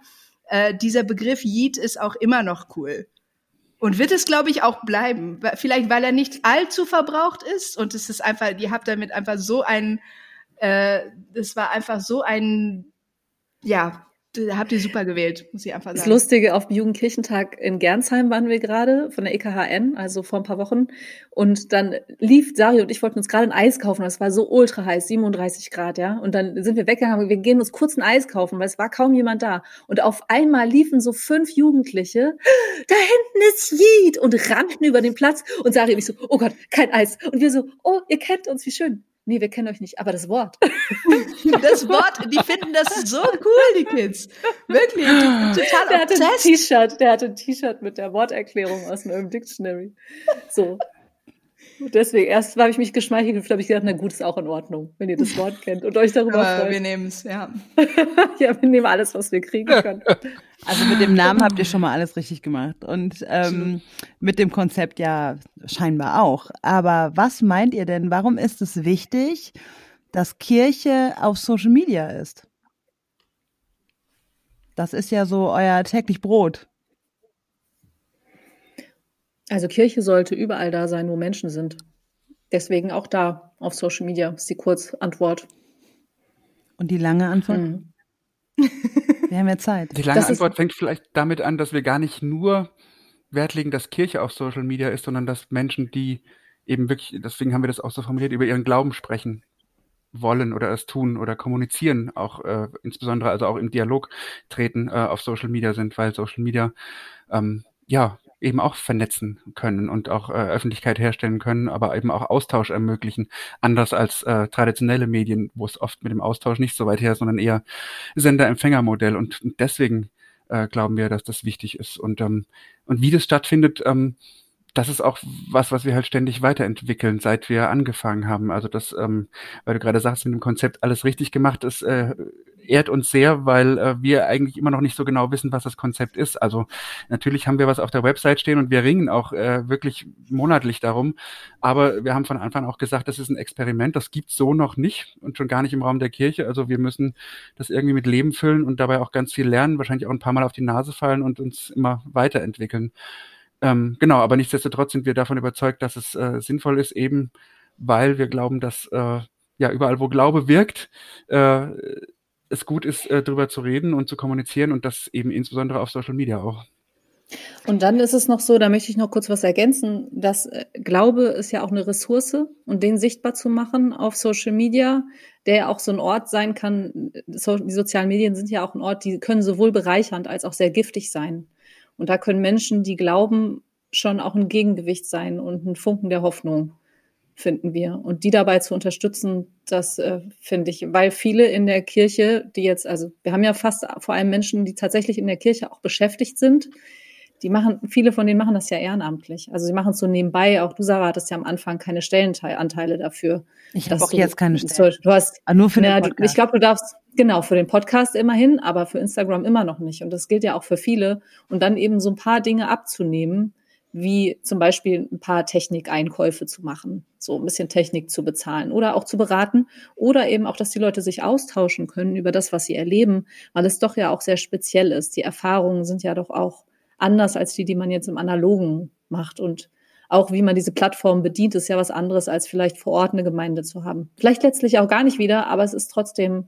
äh, dieser Begriff Yeet ist auch immer noch cool. Und wird es, glaube ich, auch bleiben. Vielleicht, weil er nicht allzu verbraucht ist. Und es ist einfach, ihr habt damit einfach so ein, äh, das war einfach so ein, ja, habt ihr super gewählt, muss ich einfach sagen. Das Lustige, auf dem Jugendkirchentag in Gernsheim waren wir gerade von der EKHN, also vor ein paar Wochen. Und dann lief Sari und ich wollten uns gerade ein Eis kaufen. Es war so ultra heiß, 37 Grad, ja. Und dann sind wir weggegangen, wir gehen uns kurz ein Eis kaufen, weil es war kaum jemand da. Und auf einmal liefen so fünf Jugendliche, da hinten ist Yeet und rannten über den Platz. Und Sari und ich so, oh Gott, kein Eis. Und wir so, oh, ihr kennt uns, wie schön nee, wir kennen euch nicht, aber das Wort. das Wort, die finden das so cool, die Kids. Wirklich, total der hatte ein T-Shirt, der hatte ein T-Shirt mit der Worterklärung aus dem Urban Dictionary. So. Deswegen, erst habe ich mich geschmeichelt gefühlt, habe ich gedacht, na gut, ist auch in Ordnung, wenn ihr das Wort kennt und euch darüber Aber freut. wir nehmen es, ja. ja, wir nehmen alles, was wir kriegen können. Also mit dem Namen habt ihr schon mal alles richtig gemacht und ähm, mit dem Konzept ja scheinbar auch. Aber was meint ihr denn, warum ist es wichtig, dass Kirche auf Social Media ist? Das ist ja so euer täglich Brot. Also Kirche sollte überall da sein, wo Menschen sind. Deswegen auch da auf Social Media ist die Kurzantwort. Und die lange Antwort? Mhm. Wir haben ja Zeit. Die lange das Antwort fängt vielleicht damit an, dass wir gar nicht nur Wert legen, dass Kirche auf Social Media ist, sondern dass Menschen, die eben wirklich, deswegen haben wir das auch so formuliert, über ihren Glauben sprechen. wollen oder es tun oder kommunizieren, auch äh, insbesondere also auch im Dialog treten äh, auf Social Media sind, weil Social Media ähm, ja eben auch vernetzen können und auch äh, Öffentlichkeit herstellen können, aber eben auch Austausch ermöglichen, anders als äh, traditionelle Medien, wo es oft mit dem Austausch nicht so weit her, sondern eher Sender-Empfänger-Modell. Und deswegen äh, glauben wir, dass das wichtig ist. Und ähm, und wie das stattfindet, ähm, das ist auch was, was wir halt ständig weiterentwickeln, seit wir angefangen haben. Also das, ähm, weil du gerade sagst, mit dem Konzept alles richtig gemacht ist, äh, ehrt uns sehr, weil äh, wir eigentlich immer noch nicht so genau wissen, was das Konzept ist. Also natürlich haben wir was auf der Website stehen und wir ringen auch äh, wirklich monatlich darum. Aber wir haben von Anfang auch gesagt, das ist ein Experiment, das gibt's so noch nicht und schon gar nicht im Raum der Kirche. Also wir müssen das irgendwie mit Leben füllen und dabei auch ganz viel lernen, wahrscheinlich auch ein paar Mal auf die Nase fallen und uns immer weiterentwickeln. Ähm, genau, aber nichtsdestotrotz sind wir davon überzeugt, dass es äh, sinnvoll ist, eben weil wir glauben, dass äh, ja überall, wo Glaube wirkt, äh, es gut ist, äh, darüber zu reden und zu kommunizieren und das eben insbesondere auf Social Media auch. Und dann ist es noch so, da möchte ich noch kurz was ergänzen, dass äh, Glaube ist ja auch eine Ressource und den sichtbar zu machen auf Social Media, der ja auch so ein Ort sein kann. So, die sozialen Medien sind ja auch ein Ort, die können sowohl bereichernd als auch sehr giftig sein. Und da können Menschen, die glauben, schon auch ein Gegengewicht sein und ein Funken der Hoffnung, finden wir. Und die dabei zu unterstützen, das äh, finde ich, weil viele in der Kirche, die jetzt, also wir haben ja fast vor allem Menschen, die tatsächlich in der Kirche auch beschäftigt sind, die machen, viele von denen machen das ja ehrenamtlich. Also sie machen es so nebenbei. Auch du, Sarah, hattest ja am Anfang keine Stellenanteile dafür. Ich habe auch du, jetzt keine Stellen. Du hast, ah, nur für den na, Podcast. Ich glaube, du darfst, genau, für den Podcast immerhin, aber für Instagram immer noch nicht. Und das gilt ja auch für viele. Und dann eben so ein paar Dinge abzunehmen, wie zum Beispiel ein paar Technikeinkäufe zu machen, so ein bisschen Technik zu bezahlen oder auch zu beraten oder eben auch, dass die Leute sich austauschen können über das, was sie erleben, weil es doch ja auch sehr speziell ist. Die Erfahrungen sind ja doch auch anders als die, die man jetzt im Analogen macht. Und auch wie man diese Plattform bedient, ist ja was anderes, als vielleicht vor Ort eine Gemeinde zu haben. Vielleicht letztlich auch gar nicht wieder, aber es ist trotzdem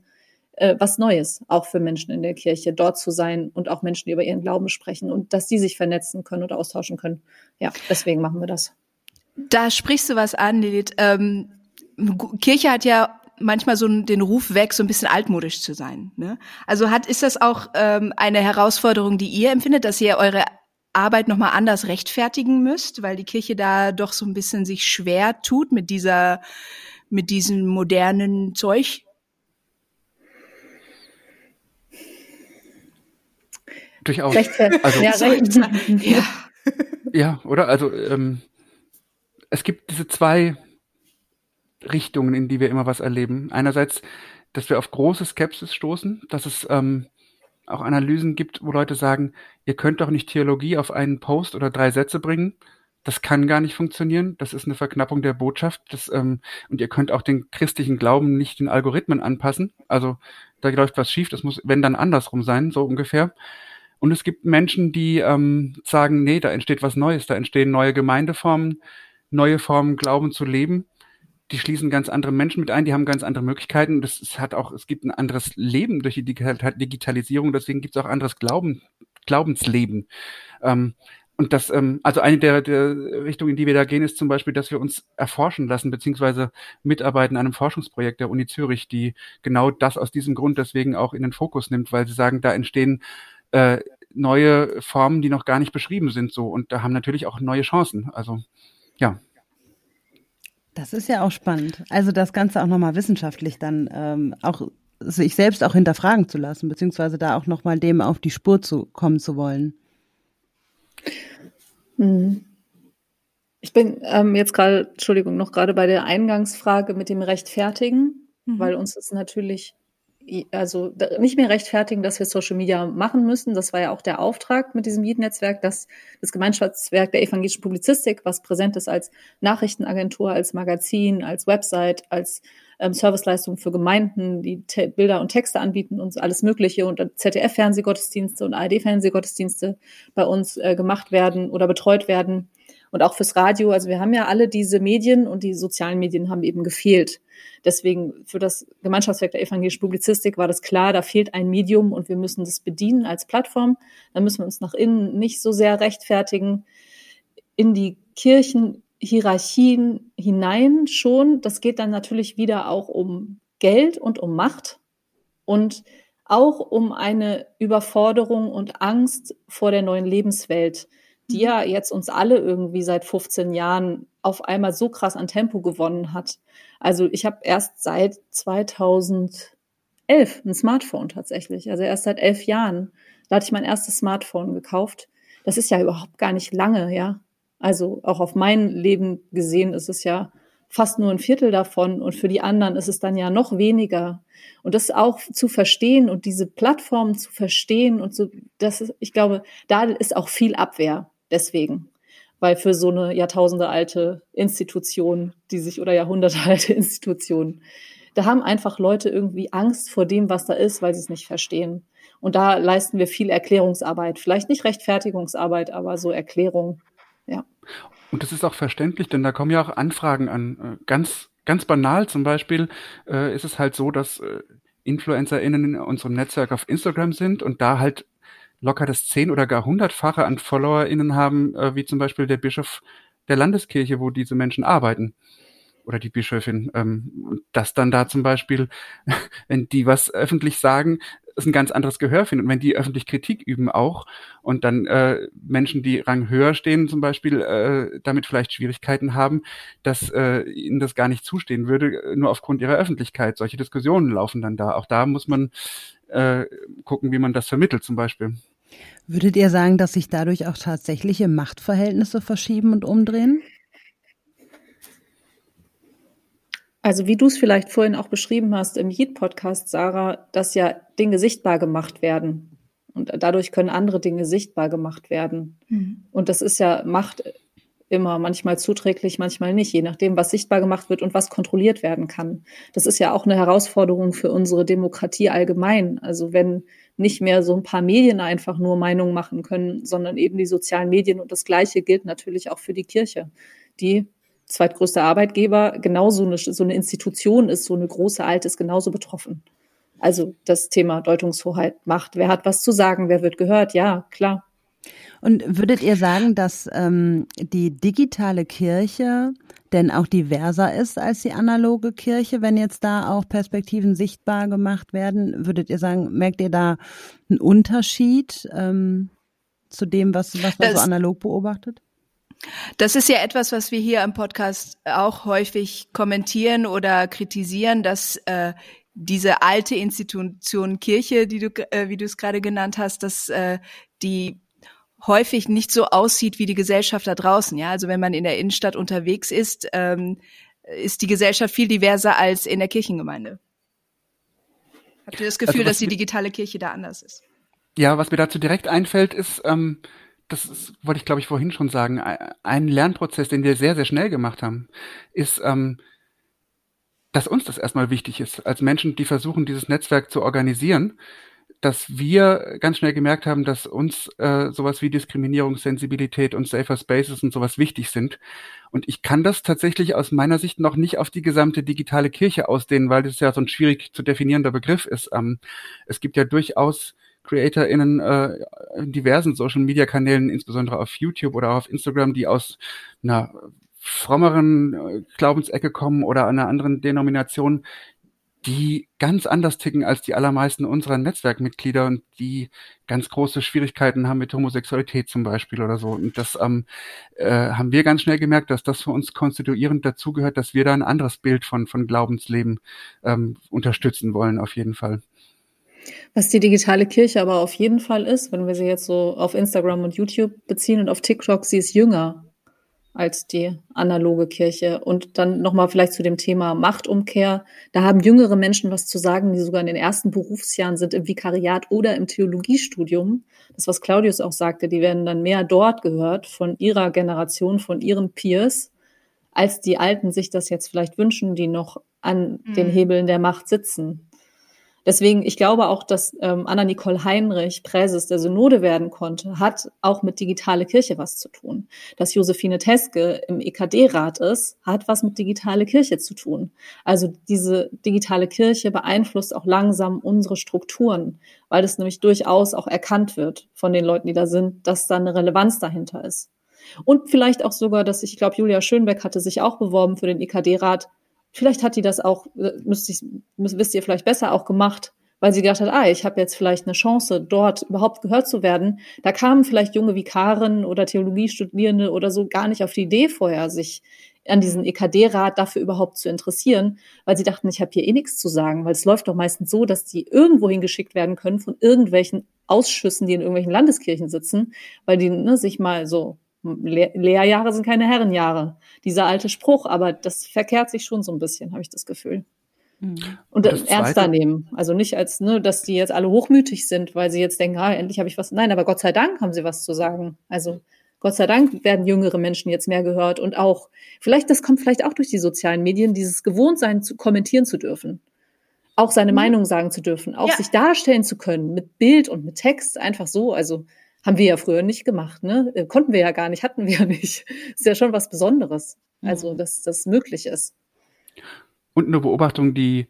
äh, was Neues, auch für Menschen in der Kirche, dort zu sein und auch Menschen, über ihren Glauben sprechen und dass die sich vernetzen können oder austauschen können. Ja, deswegen machen wir das. Da sprichst du was an, Lilith. Ähm, Kirche hat ja manchmal so den Ruf weg, so ein bisschen altmodisch zu sein. Ne? Also hat ist das auch ähm, eine Herausforderung, die ihr empfindet, dass ihr eure Arbeit nochmal anders rechtfertigen müsst, weil die Kirche da doch so ein bisschen sich schwer tut mit dieser, mit diesem modernen Zeug? Durchaus. Also, ja, ja. ja, oder? Also ähm, es gibt diese zwei Richtungen, in die wir immer was erleben. Einerseits, dass wir auf große Skepsis stoßen, dass es ähm, auch Analysen gibt, wo Leute sagen, ihr könnt doch nicht Theologie auf einen Post oder drei Sätze bringen. Das kann gar nicht funktionieren. Das ist eine Verknappung der Botschaft. Das, ähm, und ihr könnt auch den christlichen Glauben nicht den Algorithmen anpassen. Also da läuft was schief. Das muss, wenn dann andersrum sein, so ungefähr. Und es gibt Menschen, die ähm, sagen, nee, da entsteht was Neues. Da entstehen neue Gemeindeformen, neue Formen, Glauben zu leben die schließen ganz andere Menschen mit ein, die haben ganz andere Möglichkeiten. Das hat auch, es gibt ein anderes Leben durch die Digitalisierung, deswegen gibt es auch anderes Glauben, Glaubensleben. Ähm, und das, ähm, also eine der, der Richtungen, in die wir da gehen, ist zum Beispiel, dass wir uns erforschen lassen, beziehungsweise mitarbeiten an einem Forschungsprojekt der Uni Zürich, die genau das aus diesem Grund deswegen auch in den Fokus nimmt, weil sie sagen, da entstehen äh, neue Formen, die noch gar nicht beschrieben sind so und da haben natürlich auch neue Chancen. Also ja. Das ist ja auch spannend. Also das Ganze auch nochmal wissenschaftlich dann ähm, auch sich selbst auch hinterfragen zu lassen, beziehungsweise da auch nochmal dem auf die Spur zu kommen zu wollen. Hm. Ich bin ähm, jetzt gerade, Entschuldigung, noch gerade bei der Eingangsfrage mit dem Rechtfertigen, mhm. weil uns ist natürlich also nicht mehr rechtfertigen, dass wir Social Media machen müssen. Das war ja auch der Auftrag mit diesem Mietnetzwerk, dass das Gemeinschaftswerk der evangelischen Publizistik, was präsent ist als Nachrichtenagentur, als Magazin, als Website, als ähm, Serviceleistung für Gemeinden, die Te Bilder und Texte anbieten und alles Mögliche und ZDF-Fernsehgottesdienste und ARD-Fernsehgottesdienste bei uns äh, gemacht werden oder betreut werden und auch fürs Radio. Also wir haben ja alle diese Medien und die sozialen Medien haben eben gefehlt. Deswegen für das Gemeinschaftswerk der evangelischen Publizistik war das klar, da fehlt ein Medium und wir müssen das bedienen als Plattform. Da müssen wir uns nach innen nicht so sehr rechtfertigen. In die Kirchenhierarchien hinein schon. Das geht dann natürlich wieder auch um Geld und um Macht und auch um eine Überforderung und Angst vor der neuen Lebenswelt, die ja jetzt uns alle irgendwie seit 15 Jahren auf einmal so krass an Tempo gewonnen hat. Also ich habe erst seit 2011 ein Smartphone tatsächlich, also erst seit elf Jahren. Da hatte ich mein erstes Smartphone gekauft. Das ist ja überhaupt gar nicht lange, ja. Also auch auf mein Leben gesehen ist es ja fast nur ein Viertel davon und für die anderen ist es dann ja noch weniger. Und das auch zu verstehen und diese Plattformen zu verstehen und so, das ist, ich glaube, da ist auch viel Abwehr deswegen. Weil für so eine Jahrtausende alte Institution, die sich oder Jahrhunderte alte Institution, da haben einfach Leute irgendwie Angst vor dem, was da ist, weil sie es nicht verstehen. Und da leisten wir viel Erklärungsarbeit. Vielleicht nicht Rechtfertigungsarbeit, aber so Erklärung. Ja. Und das ist auch verständlich, denn da kommen ja auch Anfragen an. Äh, ganz, ganz banal zum Beispiel äh, ist es halt so, dass äh, InfluencerInnen in unserem Netzwerk auf Instagram sind und da halt locker das zehn oder gar hundertfache an FollowerInnen haben, äh, wie zum Beispiel der Bischof der Landeskirche, wo diese Menschen arbeiten oder die Bischöfin, ähm, dass dann da zum Beispiel, wenn die was öffentlich sagen, es ein ganz anderes Gehör finden. Und wenn die öffentlich Kritik üben auch und dann äh, Menschen, die Rang höher stehen, zum Beispiel, äh, damit vielleicht Schwierigkeiten haben, dass äh, ihnen das gar nicht zustehen würde, nur aufgrund ihrer Öffentlichkeit. Solche Diskussionen laufen dann da. Auch da muss man äh, gucken, wie man das vermittelt zum Beispiel. Würdet ihr sagen, dass sich dadurch auch tatsächliche Machtverhältnisse verschieben und umdrehen? Also wie du es vielleicht vorhin auch beschrieben hast im Heat-Podcast, Sarah, dass ja Dinge sichtbar gemacht werden. Und dadurch können andere Dinge sichtbar gemacht werden. Mhm. Und das ist ja Macht immer manchmal zuträglich, manchmal nicht, je nachdem, was sichtbar gemacht wird und was kontrolliert werden kann. Das ist ja auch eine Herausforderung für unsere Demokratie allgemein. Also wenn nicht mehr so ein paar Medien einfach nur Meinung machen können, sondern eben die sozialen Medien. Und das Gleiche gilt natürlich auch für die Kirche, die zweitgrößter Arbeitgeber genauso eine, so eine Institution ist, so eine große alte ist genauso betroffen. Also das Thema Deutungshoheit macht. Wer hat was zu sagen? Wer wird gehört? Ja, klar. Und würdet ihr sagen, dass ähm, die digitale Kirche denn auch diverser ist als die analoge Kirche, wenn jetzt da auch Perspektiven sichtbar gemacht werden? Würdet ihr sagen, merkt ihr da einen Unterschied ähm, zu dem, was, was man das, so analog beobachtet? Das ist ja etwas, was wir hier im Podcast auch häufig kommentieren oder kritisieren, dass äh, diese alte Institution Kirche, die du, äh, wie du es gerade genannt hast, dass äh, die häufig nicht so aussieht wie die Gesellschaft da draußen. Ja, also wenn man in der Innenstadt unterwegs ist, ähm, ist die Gesellschaft viel diverser als in der Kirchengemeinde. Habt ihr das Gefühl, also dass die digitale Kirche da anders ist? Ja, was mir dazu direkt einfällt, ist, ähm, das ist, wollte ich glaube ich vorhin schon sagen, ein Lernprozess, den wir sehr, sehr schnell gemacht haben, ist, ähm, dass uns das erstmal wichtig ist, als Menschen, die versuchen, dieses Netzwerk zu organisieren, dass wir ganz schnell gemerkt haben, dass uns äh, sowas wie Diskriminierungssensibilität und Safer Spaces und sowas wichtig sind. Und ich kann das tatsächlich aus meiner Sicht noch nicht auf die gesamte digitale Kirche ausdehnen, weil das ja so ein schwierig zu definierender Begriff ist. Ähm, es gibt ja durchaus CreatorInnen äh, in diversen Social-Media-Kanälen, insbesondere auf YouTube oder auf Instagram, die aus einer frommeren äh, Glaubensecke kommen oder einer anderen Denomination, die ganz anders ticken als die allermeisten unserer Netzwerkmitglieder und die ganz große Schwierigkeiten haben mit Homosexualität zum Beispiel oder so. Und das ähm, äh, haben wir ganz schnell gemerkt, dass das für uns konstituierend dazugehört, dass wir da ein anderes Bild von, von Glaubensleben ähm, unterstützen wollen, auf jeden Fall. Was die digitale Kirche aber auf jeden Fall ist, wenn wir sie jetzt so auf Instagram und YouTube beziehen und auf TikTok, sie ist jünger als die analoge Kirche. Und dann nochmal vielleicht zu dem Thema Machtumkehr. Da haben jüngere Menschen was zu sagen, die sogar in den ersten Berufsjahren sind im Vikariat oder im Theologiestudium. Das, was Claudius auch sagte, die werden dann mehr dort gehört von ihrer Generation, von ihren Peers, als die Alten sich das jetzt vielleicht wünschen, die noch an mhm. den Hebeln der Macht sitzen. Deswegen, ich glaube auch, dass ähm, Anna-Nicole Heinrich Präses der Synode werden konnte, hat auch mit digitale Kirche was zu tun. Dass Josephine Teske im EKD-Rat ist, hat was mit digitale Kirche zu tun. Also diese digitale Kirche beeinflusst auch langsam unsere Strukturen, weil das nämlich durchaus auch erkannt wird von den Leuten, die da sind, dass da eine Relevanz dahinter ist. Und vielleicht auch sogar, dass ich, ich glaube, Julia Schönbeck hatte sich auch beworben für den EKD-Rat, vielleicht hat die das auch, äh, müsst ich, müsst, wisst ihr vielleicht besser auch gemacht, weil sie gedacht hat, ah, ich habe jetzt vielleicht eine Chance, dort überhaupt gehört zu werden. Da kamen vielleicht junge Vikaren oder Theologiestudierende oder so gar nicht auf die Idee vorher, sich an diesen EKD-Rat dafür überhaupt zu interessieren, weil sie dachten, ich habe hier eh nichts zu sagen, weil es läuft doch meistens so, dass die irgendwo hingeschickt werden können von irgendwelchen Ausschüssen, die in irgendwelchen Landeskirchen sitzen, weil die ne, sich mal so Lehr Lehrjahre sind keine Herrenjahre. Dieser alte Spruch, aber das verkehrt sich schon so ein bisschen, habe ich das Gefühl. Mhm. Und, und ernster nehmen. Also nicht als, ne, dass die jetzt alle hochmütig sind, weil sie jetzt denken, ah, endlich habe ich was. Nein, aber Gott sei Dank haben sie was zu sagen. Also Gott sei Dank werden jüngere Menschen jetzt mehr gehört und auch, vielleicht, das kommt vielleicht auch durch die sozialen Medien, dieses Gewohntsein zu kommentieren zu dürfen. Auch seine mhm. Meinung sagen zu dürfen, auch ja. sich darstellen zu können mit Bild und mit Text, einfach so. Also haben wir ja früher nicht gemacht, ne? Äh, konnten wir ja gar nicht, hatten wir ja nicht. Ist ja schon was Besonderes. Also, dass das möglich ist. Und eine Beobachtung, die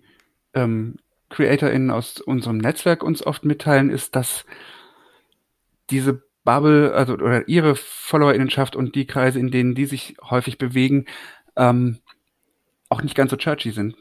ähm, CreatorInnen aus unserem Netzwerk uns oft mitteilen, ist, dass diese Bubble, also oder ihre FollowerInnenschaft und die Kreise, in denen die sich häufig bewegen, ähm, auch nicht ganz so churchy sind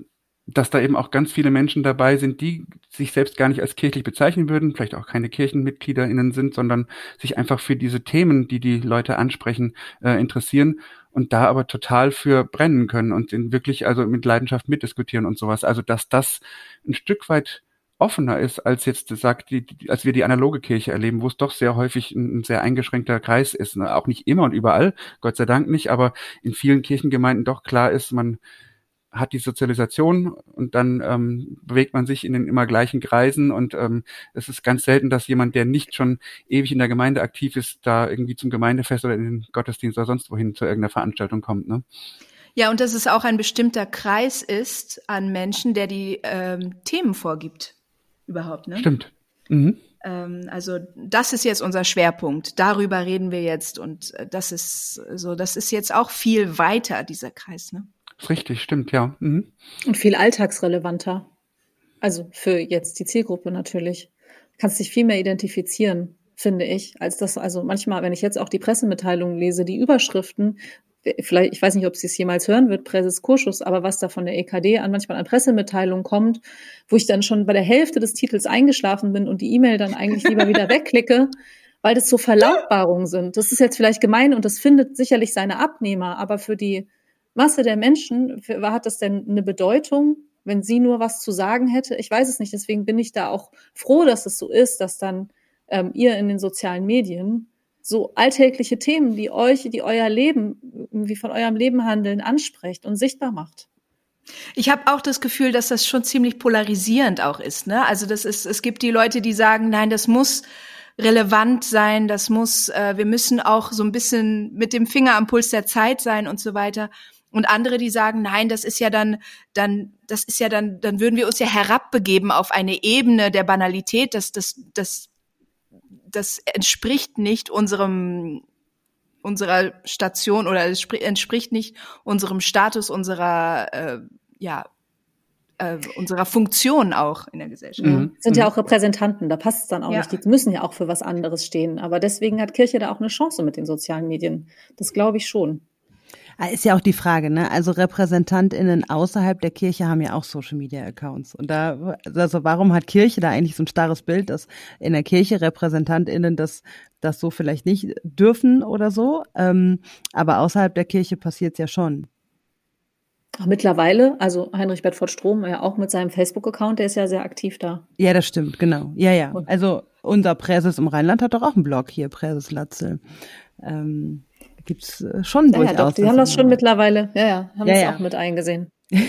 dass da eben auch ganz viele Menschen dabei sind, die sich selbst gar nicht als kirchlich bezeichnen würden, vielleicht auch keine KirchenmitgliederInnen sind, sondern sich einfach für diese Themen, die die Leute ansprechen, äh, interessieren und da aber total für brennen können und wirklich also mit Leidenschaft mitdiskutieren und sowas. Also dass das ein Stück weit offener ist, als jetzt sagt, die, als wir die analoge Kirche erleben, wo es doch sehr häufig ein, ein sehr eingeschränkter Kreis ist. Ne? Auch nicht immer und überall, Gott sei Dank nicht, aber in vielen Kirchengemeinden doch klar ist, man hat die Sozialisation und dann ähm, bewegt man sich in den immer gleichen Kreisen und ähm, es ist ganz selten, dass jemand, der nicht schon ewig in der Gemeinde aktiv ist, da irgendwie zum Gemeindefest oder in den Gottesdienst oder sonst wohin zu irgendeiner Veranstaltung kommt. Ne? Ja, und dass es auch ein bestimmter Kreis ist an Menschen, der die ähm, Themen vorgibt überhaupt. Ne? Stimmt. Mhm. Ähm, also das ist jetzt unser Schwerpunkt. Darüber reden wir jetzt und äh, das ist so, das ist jetzt auch viel weiter dieser Kreis. Ne? Richtig, stimmt, ja. Mhm. Und viel alltagsrelevanter. Also für jetzt die Zielgruppe natürlich. Kannst dich viel mehr identifizieren, finde ich, als das, also manchmal, wenn ich jetzt auch die Pressemitteilungen lese, die Überschriften, vielleicht, ich weiß nicht, ob sie es jemals hören wird, Präses Kurschus, aber was da von der EKD an manchmal an Pressemitteilungen kommt, wo ich dann schon bei der Hälfte des Titels eingeschlafen bin und die E-Mail dann eigentlich lieber wieder wegklicke, weil das so Verlautbarungen sind. Das ist jetzt vielleicht gemein und das findet sicherlich seine Abnehmer, aber für die Masse der Menschen, hat das denn eine Bedeutung, wenn sie nur was zu sagen hätte? Ich weiß es nicht. Deswegen bin ich da auch froh, dass es so ist, dass dann ähm, ihr in den sozialen Medien so alltägliche Themen, die euch, die euer Leben, wie von eurem Leben handeln, ansprecht und sichtbar macht. Ich habe auch das Gefühl, dass das schon ziemlich polarisierend auch ist. Ne? Also das ist, es gibt die Leute, die sagen, nein, das muss relevant sein, das muss, äh, wir müssen auch so ein bisschen mit dem Finger am Puls der Zeit sein und so weiter. Und andere, die sagen, nein, das ist ja dann, dann, das ist ja dann, dann würden wir uns ja herabbegeben auf eine Ebene der Banalität, das, das, das, das entspricht nicht unserem, unserer Station oder es entspricht nicht unserem Status, unserer, äh, ja, äh, unserer Funktion auch in der Gesellschaft. Mhm. Sind ja mhm. auch Repräsentanten, da passt es dann auch ja. nicht. Die müssen ja auch für was anderes stehen. Aber deswegen hat Kirche da auch eine Chance mit den sozialen Medien. Das glaube ich schon. Ah, ist ja auch die Frage, ne? Also RepräsentantInnen außerhalb der Kirche haben ja auch Social Media Accounts. Und da, also warum hat Kirche da eigentlich so ein starres Bild, dass in der Kirche RepräsentantInnen das, das so vielleicht nicht dürfen oder so? Ähm, aber außerhalb der Kirche passiert es ja schon. Ach, mittlerweile, also Heinrich Bedford Strom, ja auch mit seinem Facebook-Account, der ist ja sehr aktiv da. Ja, das stimmt, genau. Ja, ja. Also unser Präses im Rheinland hat doch auch einen Blog hier, Präses Latzel. Ähm, gibt's äh, schon durchaus. Ja, doch, die haben das schon mittlerweile, ja, ja, haben ja, das ja. auch mit eingesehen.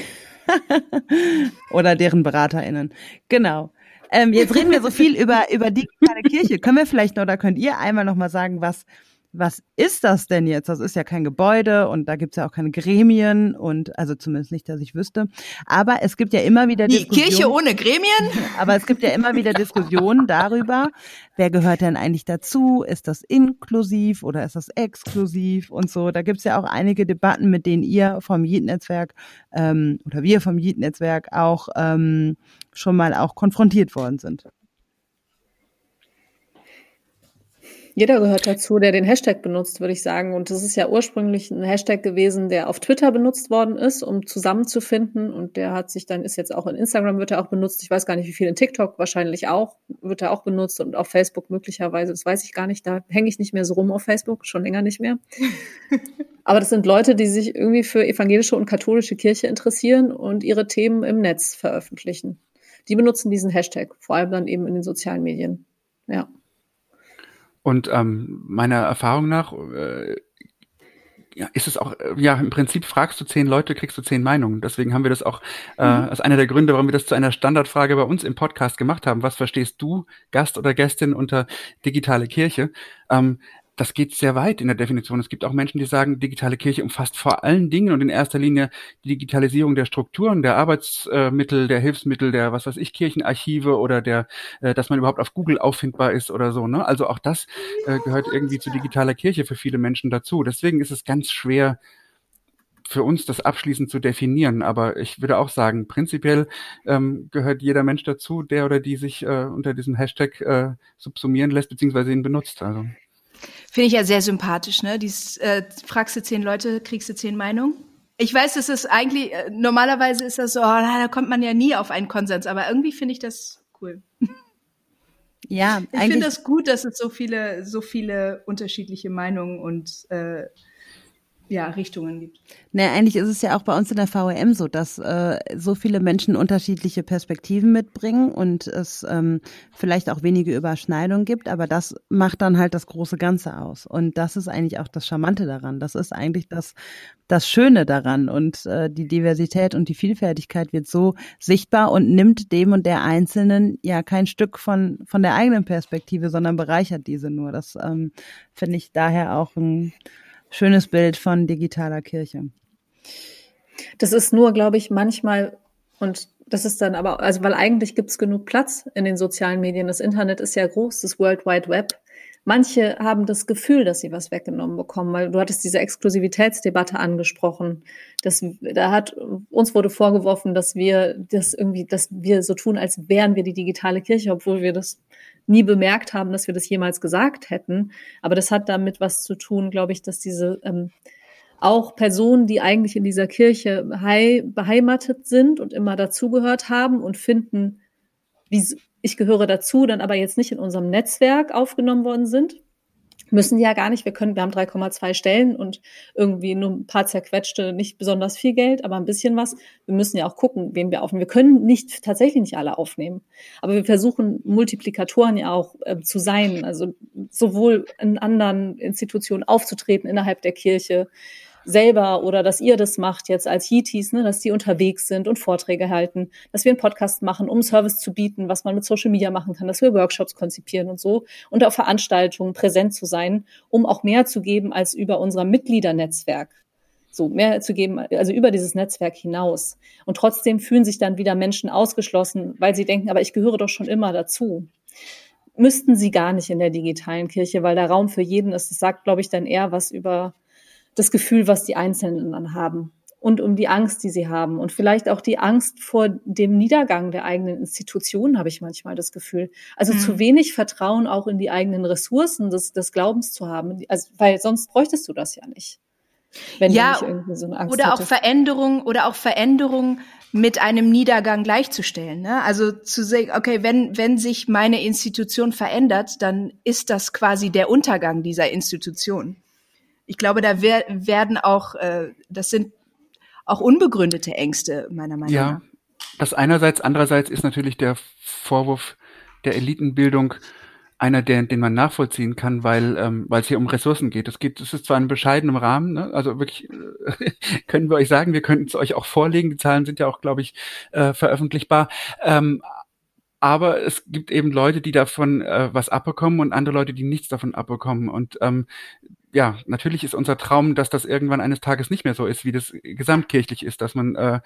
Oder deren BeraterInnen. Genau. Ähm, jetzt reden wir so viel über, über digitale Kirche. Können wir vielleicht noch, oder könnt ihr einmal noch mal sagen, was, was ist das denn jetzt? Das ist ja kein Gebäude und da gibt's ja auch keine Gremien und also zumindest nicht, dass ich wüsste. Aber es gibt ja immer wieder Die Diskussionen. Kirche ohne Gremien? Aber es gibt ja immer wieder Diskussionen darüber, wer gehört denn eigentlich dazu? Ist das inklusiv oder ist das exklusiv und so? Da gibt's ja auch einige Debatten, mit denen ihr vom Yeet-Netzwerk ähm, oder wir vom Yeet-Netzwerk auch ähm, schon mal auch konfrontiert worden sind. Jeder gehört dazu, der den Hashtag benutzt, würde ich sagen. Und das ist ja ursprünglich ein Hashtag gewesen, der auf Twitter benutzt worden ist, um zusammenzufinden. Und der hat sich dann, ist jetzt auch in Instagram wird er auch benutzt. Ich weiß gar nicht, wie viel in TikTok wahrscheinlich auch, wird er auch benutzt und auf Facebook möglicherweise. Das weiß ich gar nicht. Da hänge ich nicht mehr so rum auf Facebook, schon länger nicht mehr. Aber das sind Leute, die sich irgendwie für evangelische und katholische Kirche interessieren und ihre Themen im Netz veröffentlichen. Die benutzen diesen Hashtag, vor allem dann eben in den sozialen Medien. Ja. Und ähm, meiner Erfahrung nach äh, ja, ist es auch, äh, ja, im Prinzip fragst du zehn Leute, kriegst du zehn Meinungen. Deswegen haben wir das auch äh, mhm. als einer der Gründe, warum wir das zu einer Standardfrage bei uns im Podcast gemacht haben. Was verstehst du, Gast oder Gästin, unter digitale Kirche? Ähm, das geht sehr weit in der Definition. Es gibt auch Menschen, die sagen, digitale Kirche umfasst vor allen Dingen und in erster Linie die Digitalisierung der Strukturen, der Arbeitsmittel, der Hilfsmittel, der was weiß ich, Kirchenarchive oder der, äh, dass man überhaupt auf Google auffindbar ist oder so. Ne? Also auch das äh, gehört irgendwie zu digitaler Kirche für viele Menschen dazu. Deswegen ist es ganz schwer, für uns das abschließend zu definieren. Aber ich würde auch sagen, prinzipiell ähm, gehört jeder Mensch dazu, der oder die sich äh, unter diesem Hashtag äh, subsumieren lässt, beziehungsweise ihn benutzt. Also. Finde ich ja sehr sympathisch, ne? Dies, äh, fragst du zehn Leute, kriegst du zehn Meinungen. Ich weiß, es ist eigentlich, äh, normalerweise ist das so, oh, da kommt man ja nie auf einen Konsens, aber irgendwie finde ich das cool. Ja, ich finde das gut, dass es so viele, so viele unterschiedliche Meinungen und äh, ja, Richtungen gibt. Nee, eigentlich ist es ja auch bei uns in der VEM so, dass äh, so viele Menschen unterschiedliche Perspektiven mitbringen und es ähm, vielleicht auch wenige Überschneidungen gibt, aber das macht dann halt das große Ganze aus. Und das ist eigentlich auch das Charmante daran. Das ist eigentlich das, das Schöne daran. Und äh, die Diversität und die Vielfältigkeit wird so sichtbar und nimmt dem und der Einzelnen ja kein Stück von, von der eigenen Perspektive, sondern bereichert diese nur. Das ähm, finde ich daher auch ein schönes Bild von digitaler Kirche. Das ist nur, glaube ich, manchmal, und das ist dann aber, also weil eigentlich gibt es genug Platz in den sozialen Medien. Das Internet ist ja groß, das World Wide Web. Manche haben das Gefühl, dass sie was weggenommen bekommen, weil du hattest diese Exklusivitätsdebatte angesprochen. Das, da hat uns wurde vorgeworfen, dass wir das irgendwie, dass wir so tun, als wären wir die digitale Kirche, obwohl wir das nie bemerkt haben, dass wir das jemals gesagt hätten. Aber das hat damit was zu tun, glaube ich, dass diese ähm, auch Personen, die eigentlich in dieser Kirche beheimatet sind und immer dazugehört haben und finden, wie ich gehöre dazu, dann aber jetzt nicht in unserem Netzwerk aufgenommen worden sind, müssen ja gar nicht. Wir können, wir haben 3,2 Stellen und irgendwie nur ein paar zerquetschte, nicht besonders viel Geld, aber ein bisschen was. Wir müssen ja auch gucken, wen wir aufnehmen. Wir können nicht tatsächlich nicht alle aufnehmen, aber wir versuchen Multiplikatoren ja auch äh, zu sein, also sowohl in anderen Institutionen aufzutreten innerhalb der Kirche, selber oder dass ihr das macht jetzt als Yeeties, ne, dass die unterwegs sind und Vorträge halten, dass wir einen Podcast machen, um Service zu bieten, was man mit Social Media machen kann, dass wir Workshops konzipieren und so und auf Veranstaltungen präsent zu sein, um auch mehr zu geben als über unser Mitgliedernetzwerk. So, mehr zu geben, also über dieses Netzwerk hinaus. Und trotzdem fühlen sich dann wieder Menschen ausgeschlossen, weil sie denken, aber ich gehöre doch schon immer dazu müssten sie gar nicht in der digitalen Kirche, weil der Raum für jeden ist. Das sagt, glaube ich, dann eher was über das Gefühl, was die Einzelnen dann haben und um die Angst, die sie haben und vielleicht auch die Angst vor dem Niedergang der eigenen Institutionen, habe ich manchmal das Gefühl. Also mhm. zu wenig Vertrauen auch in die eigenen Ressourcen des, des Glaubens zu haben, also, weil sonst bräuchtest du das ja nicht. Wenn ja, du nicht irgendwie so eine Angst oder hättest. auch Veränderung oder auch Veränderung mit einem Niedergang gleichzustellen. Ne? Also zu sagen, okay, wenn, wenn sich meine Institution verändert, dann ist das quasi der Untergang dieser Institution ich glaube, da wer werden auch, äh, das sind auch unbegründete Ängste, meiner Meinung ja, nach. Ja, das einerseits, andererseits ist natürlich der Vorwurf der Elitenbildung einer, der, den man nachvollziehen kann, weil ähm, weil es hier um Ressourcen geht. Es geht, es ist zwar in bescheidenem Rahmen, ne? also wirklich äh, können wir euch sagen, wir könnten es euch auch vorlegen. Die Zahlen sind ja auch, glaube ich, äh, veröffentlichbar. Ähm, aber es gibt eben Leute, die davon äh, was abbekommen und andere Leute, die nichts davon abbekommen. Und ähm, ja, natürlich ist unser Traum, dass das irgendwann eines Tages nicht mehr so ist, wie das gesamtkirchlich ist, dass man äh,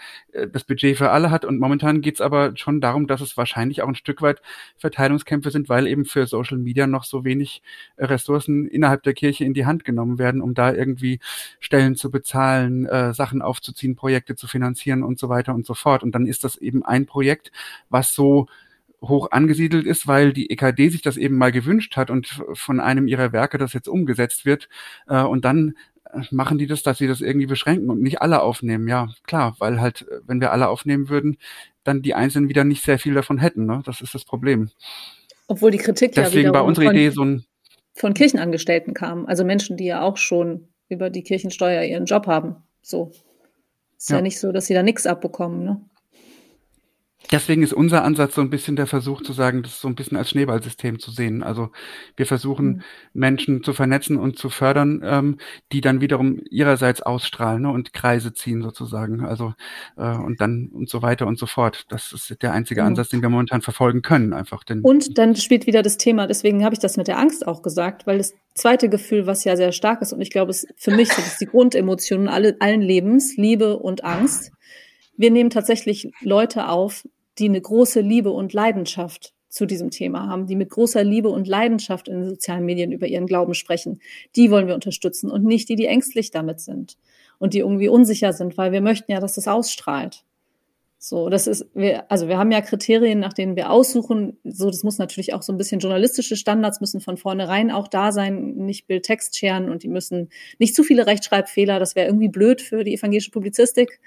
das Budget für alle hat. Und momentan geht's aber schon darum, dass es wahrscheinlich auch ein Stück weit Verteilungskämpfe sind, weil eben für Social Media noch so wenig Ressourcen innerhalb der Kirche in die Hand genommen werden, um da irgendwie Stellen zu bezahlen, äh, Sachen aufzuziehen, Projekte zu finanzieren und so weiter und so fort. Und dann ist das eben ein Projekt, was so hoch angesiedelt ist, weil die EKD sich das eben mal gewünscht hat und von einem ihrer Werke das jetzt umgesetzt wird. Äh, und dann machen die das, dass sie das irgendwie beschränken und nicht alle aufnehmen. Ja, klar, weil halt, wenn wir alle aufnehmen würden, dann die Einzelnen wieder nicht sehr viel davon hätten. Ne? Das ist das Problem. Obwohl die Kritik Deswegen ja war unsere Idee so ein von Kirchenangestellten kam, also Menschen, die ja auch schon über die Kirchensteuer ihren Job haben. So ist ja, ja nicht so, dass sie da nichts abbekommen. Ne? Deswegen ist unser Ansatz so ein bisschen der Versuch zu sagen, das so ein bisschen als Schneeballsystem zu sehen. Also wir versuchen mhm. Menschen zu vernetzen und zu fördern, ähm, die dann wiederum ihrerseits ausstrahlen ne, und Kreise ziehen sozusagen. Also äh, und dann und so weiter und so fort. Das ist der einzige mhm. Ansatz, den wir momentan verfolgen können, einfach. Denn und dann spielt wieder das Thema. Deswegen habe ich das mit der Angst auch gesagt, weil das zweite Gefühl, was ja sehr stark ist und ich glaube, es für mich sind es die Grundemotionen alle, allen Lebens, Liebe und Angst. Wir nehmen tatsächlich Leute auf, die eine große Liebe und Leidenschaft zu diesem Thema haben, die mit großer Liebe und Leidenschaft in den sozialen Medien über ihren Glauben sprechen. Die wollen wir unterstützen und nicht die, die ängstlich damit sind und die irgendwie unsicher sind, weil wir möchten ja, dass das ausstrahlt. So, das ist, wir, also wir haben ja Kriterien, nach denen wir aussuchen. So, das muss natürlich auch so ein bisschen journalistische Standards müssen von vornherein auch da sein, nicht Bild-Text scheren und die müssen nicht zu viele Rechtschreibfehler. Das wäre irgendwie blöd für die evangelische Publizistik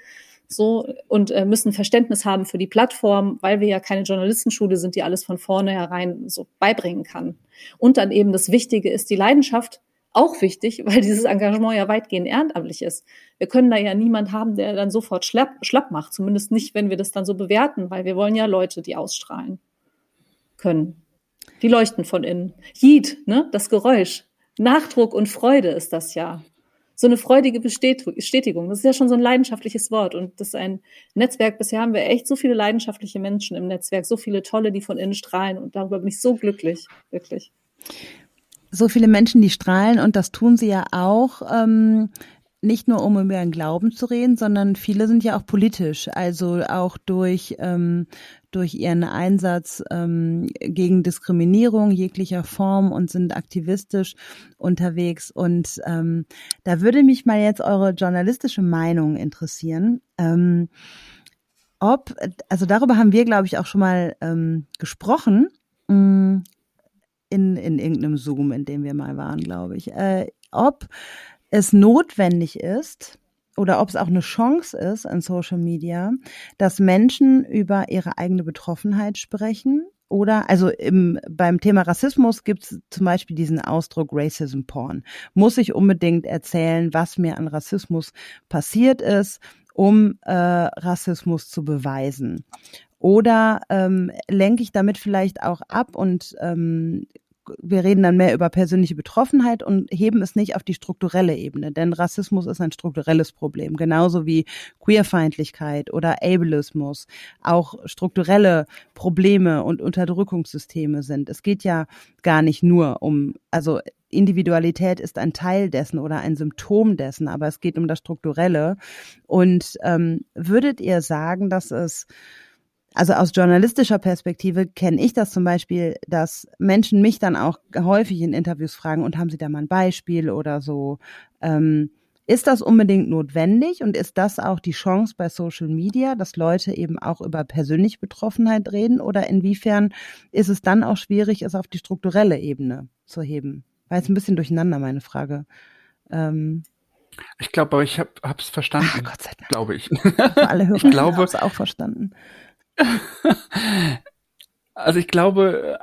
so und äh, müssen Verständnis haben für die Plattform, weil wir ja keine Journalistenschule sind, die alles von vornherein so beibringen kann. Und dann eben das Wichtige ist die Leidenschaft, auch wichtig, weil dieses Engagement ja weitgehend ehrenamtlich ist. Wir können da ja niemand haben, der dann sofort schlapp, schlapp macht, zumindest nicht, wenn wir das dann so bewerten, weil wir wollen ja Leute, die ausstrahlen können. Die leuchten von innen. Jid, ne, das Geräusch. Nachdruck und Freude ist das ja so eine freudige Bestätigung. Das ist ja schon so ein leidenschaftliches Wort. Und das ist ein Netzwerk. Bisher haben wir echt so viele leidenschaftliche Menschen im Netzwerk, so viele tolle, die von innen strahlen. Und darüber bin ich so glücklich, wirklich. So viele Menschen, die strahlen und das tun sie ja auch. Ähm nicht nur um über ihren Glauben zu reden, sondern viele sind ja auch politisch, also auch durch ähm, durch ihren Einsatz ähm, gegen Diskriminierung jeglicher Form und sind aktivistisch unterwegs. Und ähm, da würde mich mal jetzt eure journalistische Meinung interessieren. Ähm, ob, also darüber haben wir, glaube ich, auch schon mal ähm, gesprochen. In, in irgendeinem Zoom, in dem wir mal waren, glaube ich. Äh, ob es notwendig ist, oder ob es auch eine Chance ist in Social Media, dass Menschen über ihre eigene Betroffenheit sprechen. Oder, also im, beim Thema Rassismus gibt es zum Beispiel diesen Ausdruck Racism Porn. Muss ich unbedingt erzählen, was mir an Rassismus passiert ist, um äh, Rassismus zu beweisen? Oder ähm, lenke ich damit vielleicht auch ab und ähm, wir reden dann mehr über persönliche Betroffenheit und heben es nicht auf die strukturelle Ebene, denn Rassismus ist ein strukturelles Problem, genauso wie Queerfeindlichkeit oder Ableismus auch strukturelle Probleme und Unterdrückungssysteme sind. Es geht ja gar nicht nur um, also Individualität ist ein Teil dessen oder ein Symptom dessen, aber es geht um das Strukturelle. Und ähm, würdet ihr sagen, dass es also aus journalistischer Perspektive kenne ich das zum Beispiel, dass Menschen mich dann auch häufig in Interviews fragen und haben sie da mal ein Beispiel oder so. Ähm, ist das unbedingt notwendig und ist das auch die Chance bei Social Media, dass Leute eben auch über persönliche Betroffenheit reden oder inwiefern ist es dann auch schwierig, es auf die strukturelle Ebene zu heben? War jetzt ein bisschen durcheinander meine Frage. Ähm, ich glaube, aber ich habe es verstanden. Ach, Gott sei Dank. Glaube ich. alle Hörer ich glaube, es auch verstanden. also ich glaube,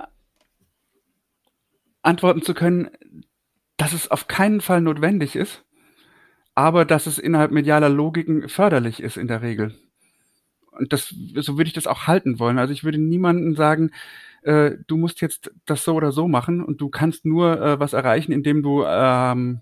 antworten zu können, dass es auf keinen Fall notwendig ist, aber dass es innerhalb medialer Logiken förderlich ist in der Regel. Und das, so würde ich das auch halten wollen. Also ich würde niemandem sagen, äh, du musst jetzt das so oder so machen und du kannst nur äh, was erreichen, indem du ähm,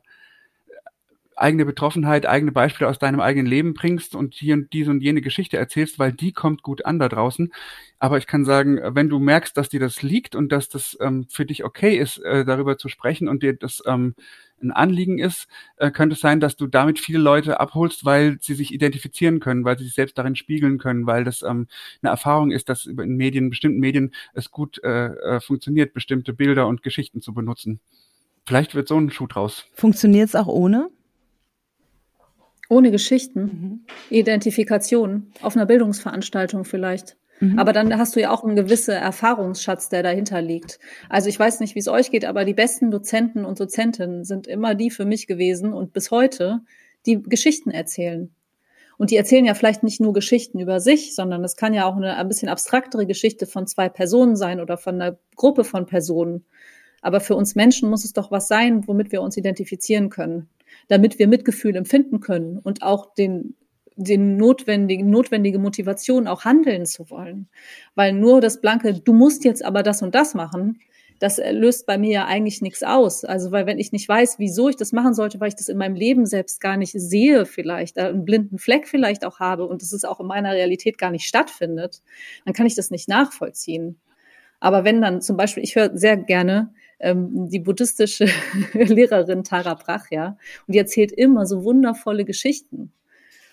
eigene Betroffenheit, eigene Beispiele aus deinem eigenen Leben bringst und hier und diese und jene Geschichte erzählst, weil die kommt gut an da draußen. Aber ich kann sagen, wenn du merkst, dass dir das liegt und dass das ähm, für dich okay ist, äh, darüber zu sprechen und dir das ähm, ein Anliegen ist, äh, könnte es sein, dass du damit viele Leute abholst, weil sie sich identifizieren können, weil sie sich selbst darin spiegeln können, weil das ähm, eine Erfahrung ist, dass in Medien, bestimmten Medien es gut äh, äh, funktioniert, bestimmte Bilder und Geschichten zu benutzen. Vielleicht wird so ein Schuh draus. Funktioniert es auch ohne? Ohne Geschichten, mhm. Identifikation, auf einer Bildungsveranstaltung vielleicht. Mhm. Aber dann hast du ja auch einen gewissen Erfahrungsschatz, der dahinter liegt. Also ich weiß nicht, wie es euch geht, aber die besten Dozenten und Dozentinnen sind immer die für mich gewesen und bis heute, die Geschichten erzählen. Und die erzählen ja vielleicht nicht nur Geschichten über sich, sondern es kann ja auch eine ein bisschen abstraktere Geschichte von zwei Personen sein oder von einer Gruppe von Personen. Aber für uns Menschen muss es doch was sein, womit wir uns identifizieren können, damit wir Mitgefühl empfinden können und auch den den notwendigen, notwendige Motivation auch handeln zu wollen. Weil nur das blanke, du musst jetzt aber das und das machen, das löst bei mir ja eigentlich nichts aus. Also, weil wenn ich nicht weiß, wieso ich das machen sollte, weil ich das in meinem Leben selbst gar nicht sehe, vielleicht, einen blinden Fleck vielleicht auch habe und es ist auch in meiner Realität gar nicht stattfindet, dann kann ich das nicht nachvollziehen. Aber wenn dann zum Beispiel, ich höre sehr gerne ähm, die buddhistische Lehrerin Tara Brach, ja, und die erzählt immer so wundervolle Geschichten.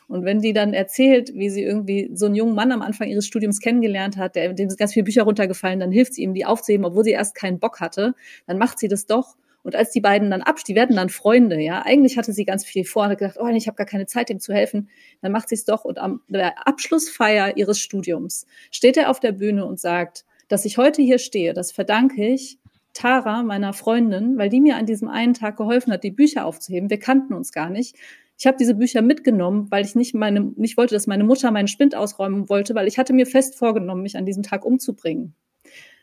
Und wenn die dann erzählt, wie sie irgendwie so einen jungen Mann am Anfang ihres Studiums kennengelernt hat, der, dem sind ganz viele Bücher runtergefallen, dann hilft sie ihm, die aufzuheben, obwohl sie erst keinen Bock hatte, dann macht sie das doch. Und als die beiden dann abstehen, die werden dann Freunde, ja. Eigentlich hatte sie ganz viel vor, hat gedacht, oh, ich habe gar keine Zeit, ihm zu helfen. Dann macht sie es doch und am der Abschlussfeier ihres Studiums steht er auf der Bühne und sagt, dass ich heute hier stehe, das verdanke ich Tara, meiner Freundin, weil die mir an diesem einen Tag geholfen hat, die Bücher aufzuheben. Wir kannten uns gar nicht. Ich habe diese Bücher mitgenommen, weil ich nicht meine, nicht wollte, dass meine Mutter meinen Spind ausräumen wollte, weil ich hatte mir fest vorgenommen, mich an diesem Tag umzubringen.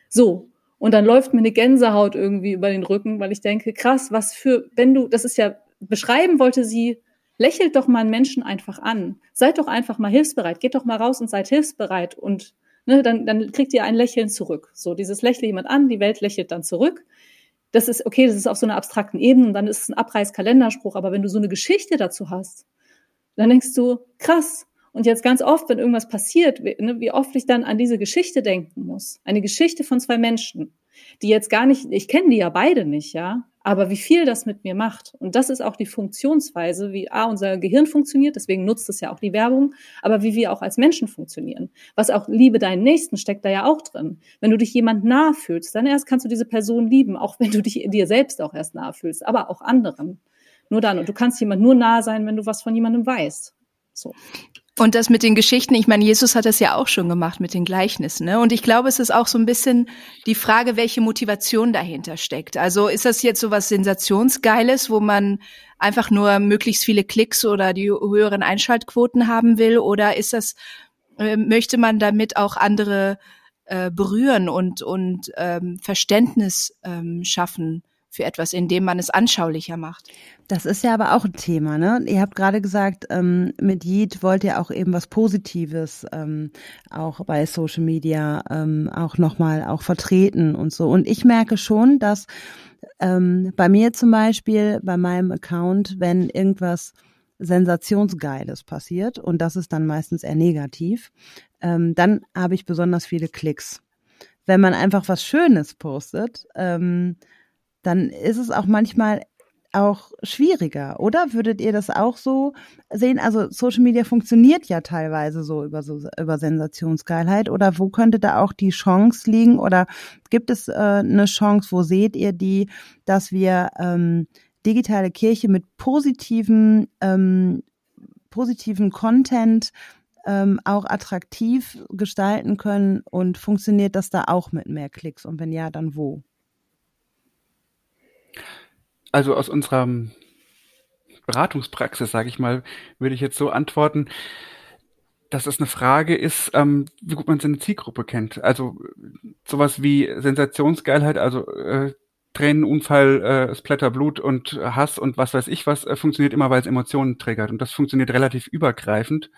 So. Und dann läuft mir eine Gänsehaut irgendwie über den Rücken, weil ich denke, krass, was für, wenn du, das ist ja, beschreiben wollte sie, lächelt doch mal einen Menschen einfach an. Seid doch einfach mal hilfsbereit. Geht doch mal raus und seid hilfsbereit und ne, dann, dann kriegt ihr ein Lächeln zurück. So, dieses lächle jemand an, die Welt lächelt dann zurück das ist okay, das ist auf so einer abstrakten Ebene und dann ist es ein Abreißkalenderspruch, aber wenn du so eine Geschichte dazu hast, dann denkst du, krass. Und jetzt ganz oft, wenn irgendwas passiert, ne, wie oft ich dann an diese Geschichte denken muss. Eine Geschichte von zwei Menschen, die jetzt gar nicht, ich kenne die ja beide nicht, ja, aber wie viel das mit mir macht. Und das ist auch die Funktionsweise, wie A, unser Gehirn funktioniert, deswegen nutzt es ja auch die Werbung, aber wie wir auch als Menschen funktionieren. Was auch Liebe deinen Nächsten steckt da ja auch drin. Wenn du dich jemand nah fühlst, dann erst kannst du diese Person lieben, auch wenn du dich dir selbst auch erst nah fühlst, aber auch anderen. Nur dann. Und du kannst jemand nur nah sein, wenn du was von jemandem weißt. So. Und das mit den Geschichten, ich meine, Jesus hat das ja auch schon gemacht mit den Gleichnissen. Ne? Und ich glaube, es ist auch so ein bisschen die Frage, welche Motivation dahinter steckt. Also ist das jetzt so was Sensationsgeiles, wo man einfach nur möglichst viele Klicks oder die höheren Einschaltquoten haben will? Oder ist das, äh, möchte man damit auch andere äh, berühren und, und ähm, Verständnis ähm, schaffen für etwas, indem man es anschaulicher macht. Das ist ja aber auch ein Thema, ne? Ihr habt gerade gesagt, ähm, mit Yeet wollt ihr auch eben was Positives ähm, auch bei Social Media ähm, auch nochmal auch vertreten und so. Und ich merke schon, dass ähm, bei mir zum Beispiel, bei meinem Account, wenn irgendwas Sensationsgeiles passiert, und das ist dann meistens eher negativ, ähm, dann habe ich besonders viele Klicks. Wenn man einfach was Schönes postet, ähm, dann ist es auch manchmal auch schwieriger, oder? Würdet ihr das auch so sehen? Also Social Media funktioniert ja teilweise so über so über Sensationsgeilheit oder wo könnte da auch die Chance liegen oder gibt es äh, eine Chance, wo seht ihr die, dass wir ähm, digitale Kirche mit positiven ähm, positiven Content ähm, auch attraktiv gestalten können und funktioniert das da auch mit mehr Klicks und wenn ja, dann wo? Also aus unserer Beratungspraxis, sage ich mal, würde ich jetzt so antworten, dass es eine Frage ist, ähm, wie gut man seine Zielgruppe kennt. Also sowas wie Sensationsgeilheit, also äh, Tränenunfall, äh, Splatterblut und Hass und was weiß ich was, äh, funktioniert immer, weil es Emotionen triggert. Und das funktioniert relativ übergreifend,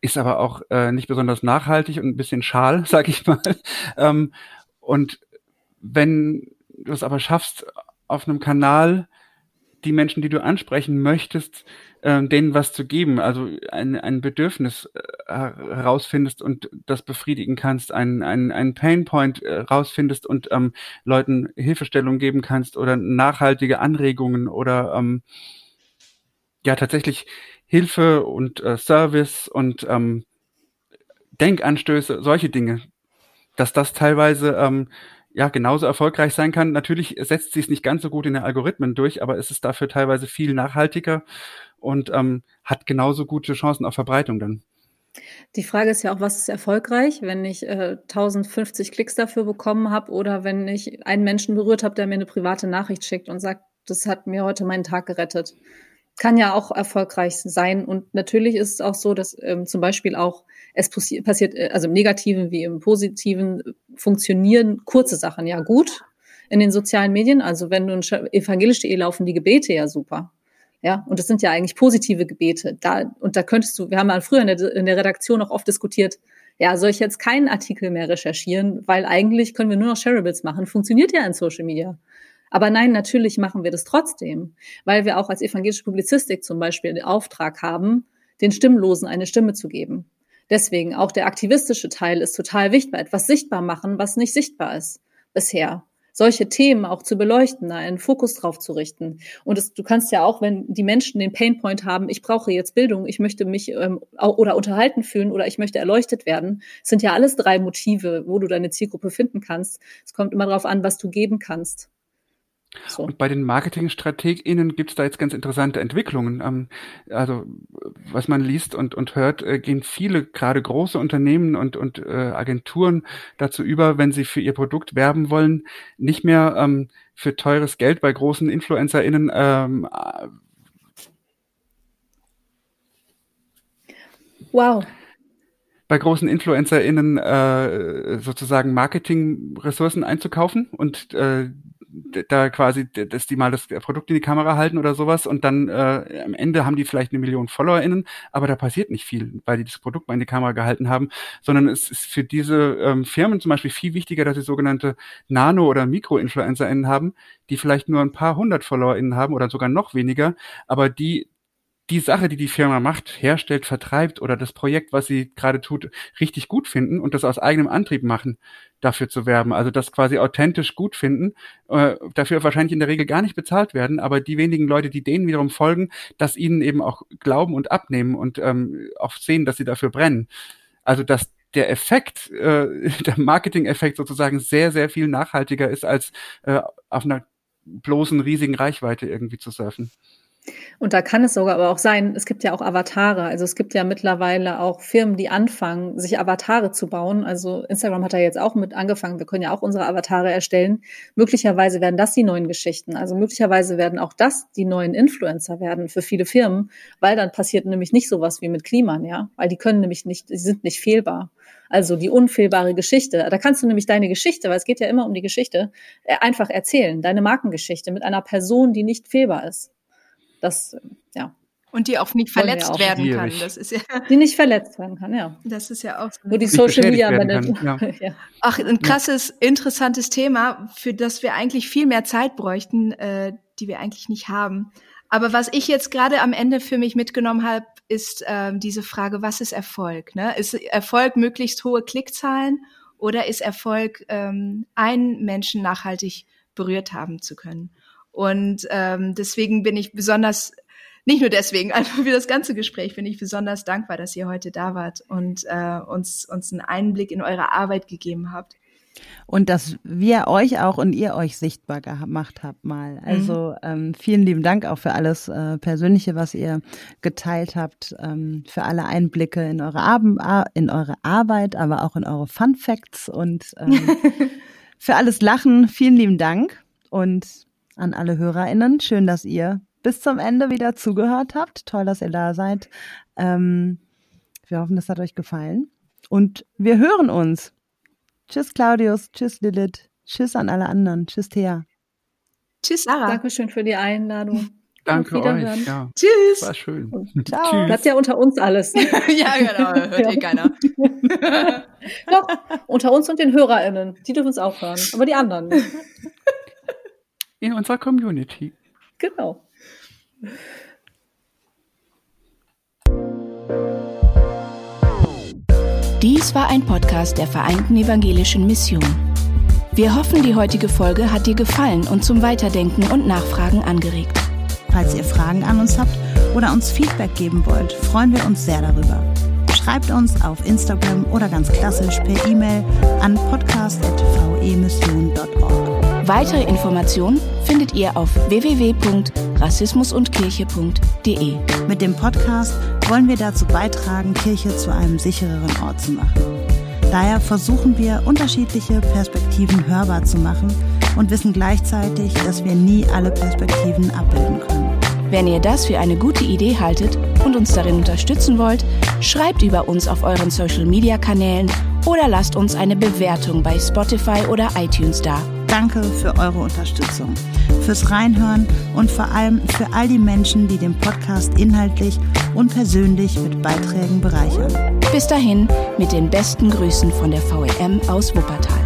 ist aber auch äh, nicht besonders nachhaltig und ein bisschen schal, sag ich mal. ähm, und wenn du es aber schaffst, auf einem Kanal die Menschen, die du ansprechen möchtest, äh, denen was zu geben, also ein, ein Bedürfnis äh, herausfindest und das befriedigen kannst, ein, ein, ein Painpoint äh, rausfindest und ähm, Leuten Hilfestellung geben kannst oder nachhaltige Anregungen oder ähm, ja tatsächlich Hilfe und äh, Service und ähm, Denkanstöße, solche Dinge, dass das teilweise ähm, ja genauso erfolgreich sein kann. Natürlich setzt sie es nicht ganz so gut in den Algorithmen durch, aber es ist dafür teilweise viel nachhaltiger und ähm, hat genauso gute Chancen auf Verbreitung dann. Die Frage ist ja auch, was ist erfolgreich, wenn ich äh, 1050 Klicks dafür bekommen habe oder wenn ich einen Menschen berührt habe, der mir eine private Nachricht schickt und sagt, das hat mir heute meinen Tag gerettet. Kann ja auch erfolgreich sein. Und natürlich ist es auch so, dass ähm, zum Beispiel auch es passiert, äh, also im Negativen wie im Positiven funktionieren kurze Sachen ja gut in den sozialen Medien. Also wenn du in evangelisch.de laufen die Gebete ja super. Ja, und das sind ja eigentlich positive Gebete. Da, und da könntest du, wir haben ja früher in der, in der Redaktion auch oft diskutiert, ja, soll ich jetzt keinen Artikel mehr recherchieren, weil eigentlich können wir nur noch Shareables machen. Funktioniert ja in Social Media. Aber nein, natürlich machen wir das trotzdem, weil wir auch als evangelische Publizistik zum Beispiel den Auftrag haben, den Stimmlosen eine Stimme zu geben. Deswegen auch der aktivistische Teil ist total wichtig, etwas sichtbar machen, was nicht sichtbar ist bisher solche Themen auch zu beleuchten, da einen Fokus drauf zu richten. Und es, du kannst ja auch, wenn die Menschen den Painpoint haben, ich brauche jetzt Bildung, ich möchte mich ähm, oder unterhalten fühlen oder ich möchte erleuchtet werden, sind ja alles drei Motive, wo du deine Zielgruppe finden kannst. Es kommt immer darauf an, was du geben kannst. So. Und bei den MarketingstrategInnen gibt es da jetzt ganz interessante Entwicklungen. Ähm, also was man liest und, und hört, äh, gehen viele, gerade große Unternehmen und, und äh, Agenturen dazu über, wenn sie für ihr Produkt werben wollen, nicht mehr ähm, für teures Geld bei großen InfluencerInnen ähm, Wow bei großen InfluencerInnen äh, sozusagen Marketingressourcen einzukaufen und äh, da quasi, dass die mal das Produkt in die Kamera halten oder sowas und dann äh, am Ende haben die vielleicht eine Million FollowerInnen, aber da passiert nicht viel, weil die das Produkt mal in die Kamera gehalten haben, sondern es ist für diese ähm, Firmen zum Beispiel viel wichtiger, dass sie sogenannte Nano- oder Mikro-InfluencerInnen haben, die vielleicht nur ein paar hundert FollowerInnen haben oder sogar noch weniger, aber die die Sache, die die Firma macht, herstellt, vertreibt oder das Projekt, was sie gerade tut, richtig gut finden und das aus eigenem Antrieb machen, dafür zu werben. Also das quasi authentisch gut finden, äh, dafür wahrscheinlich in der Regel gar nicht bezahlt werden, aber die wenigen Leute, die denen wiederum folgen, dass ihnen eben auch glauben und abnehmen und ähm, auch sehen, dass sie dafür brennen. Also dass der Effekt, äh, der Marketing-Effekt sozusagen sehr, sehr viel nachhaltiger ist, als äh, auf einer bloßen riesigen Reichweite irgendwie zu surfen. Und da kann es sogar aber auch sein, es gibt ja auch Avatare. Also es gibt ja mittlerweile auch Firmen, die anfangen, sich Avatare zu bauen. Also Instagram hat da jetzt auch mit angefangen. Wir können ja auch unsere Avatare erstellen. Möglicherweise werden das die neuen Geschichten. Also möglicherweise werden auch das die neuen Influencer werden für viele Firmen, weil dann passiert nämlich nicht sowas wie mit Kliman, ja. Weil die können nämlich nicht, sie sind nicht fehlbar. Also die unfehlbare Geschichte. Da kannst du nämlich deine Geschichte, weil es geht ja immer um die Geschichte, äh, einfach erzählen. Deine Markengeschichte mit einer Person, die nicht fehlbar ist. Das, ja. Und die auch nicht verletzt auch werden kann. Das ist ja die nicht verletzt werden kann, ja. Das ist ja auch so. Wo die Social Media Manager. Ja. ja. Ach, ein krasses, interessantes Thema, für das wir eigentlich viel mehr Zeit bräuchten, äh, die wir eigentlich nicht haben. Aber was ich jetzt gerade am Ende für mich mitgenommen habe, ist ähm, diese Frage, was ist Erfolg? Ne? Ist Erfolg möglichst hohe Klickzahlen oder ist Erfolg, ähm, einen Menschen nachhaltig berührt haben zu können? Und ähm, deswegen bin ich besonders, nicht nur deswegen, einfach für das ganze Gespräch bin ich besonders dankbar, dass ihr heute da wart und äh, uns, uns einen Einblick in eure Arbeit gegeben habt. Und dass wir euch auch und ihr euch sichtbar gemacht habt mal. Also mhm. ähm, vielen lieben Dank auch für alles äh, Persönliche, was ihr geteilt habt, ähm, für alle Einblicke in eure, Ab in eure Arbeit, aber auch in eure Fun Facts und ähm, für alles Lachen. Vielen lieben Dank und an alle HörerInnen. Schön, dass ihr bis zum Ende wieder zugehört habt. Toll, dass ihr da seid. Ähm, wir hoffen, das hat euch gefallen. Und wir hören uns. Tschüss, Claudius. Tschüss, Lilith. Tschüss an alle anderen. Tschüss, Thea. Tschüss, Sarah. Dankeschön für die Einladung. Danke euch. Ja. Tschüss. War schön. ciao. Tschüss. Bleibt ja unter uns alles. ja, genau. Hört ja. eh keiner. Doch, unter uns und den HörerInnen. Die dürfen es auch hören. Aber die anderen nicht in unserer Community. Genau. Dies war ein Podcast der Vereinten Evangelischen Mission. Wir hoffen, die heutige Folge hat dir gefallen und zum Weiterdenken und Nachfragen angeregt. Falls ihr Fragen an uns habt oder uns Feedback geben wollt, freuen wir uns sehr darüber. Schreibt uns auf Instagram oder ganz klassisch per E-Mail an podcast.vemission.org. Weitere Informationen findet ihr auf www.vemission.org. rassismusundkirche.de. Mit dem Podcast wollen wir dazu beitragen, Kirche zu einem sichereren Ort zu machen. Daher versuchen wir, unterschiedliche Perspektiven hörbar zu machen und wissen gleichzeitig, dass wir nie alle Perspektiven abbilden können. Wenn ihr das für eine gute Idee haltet und uns darin unterstützen wollt, schreibt über uns auf euren Social-Media-Kanälen oder lasst uns eine Bewertung bei Spotify oder iTunes da. Danke für eure Unterstützung, fürs Reinhören und vor allem für all die Menschen, die den Podcast inhaltlich und persönlich mit Beiträgen bereichern. Bis dahin mit den besten Grüßen von der VEM aus Wuppertal.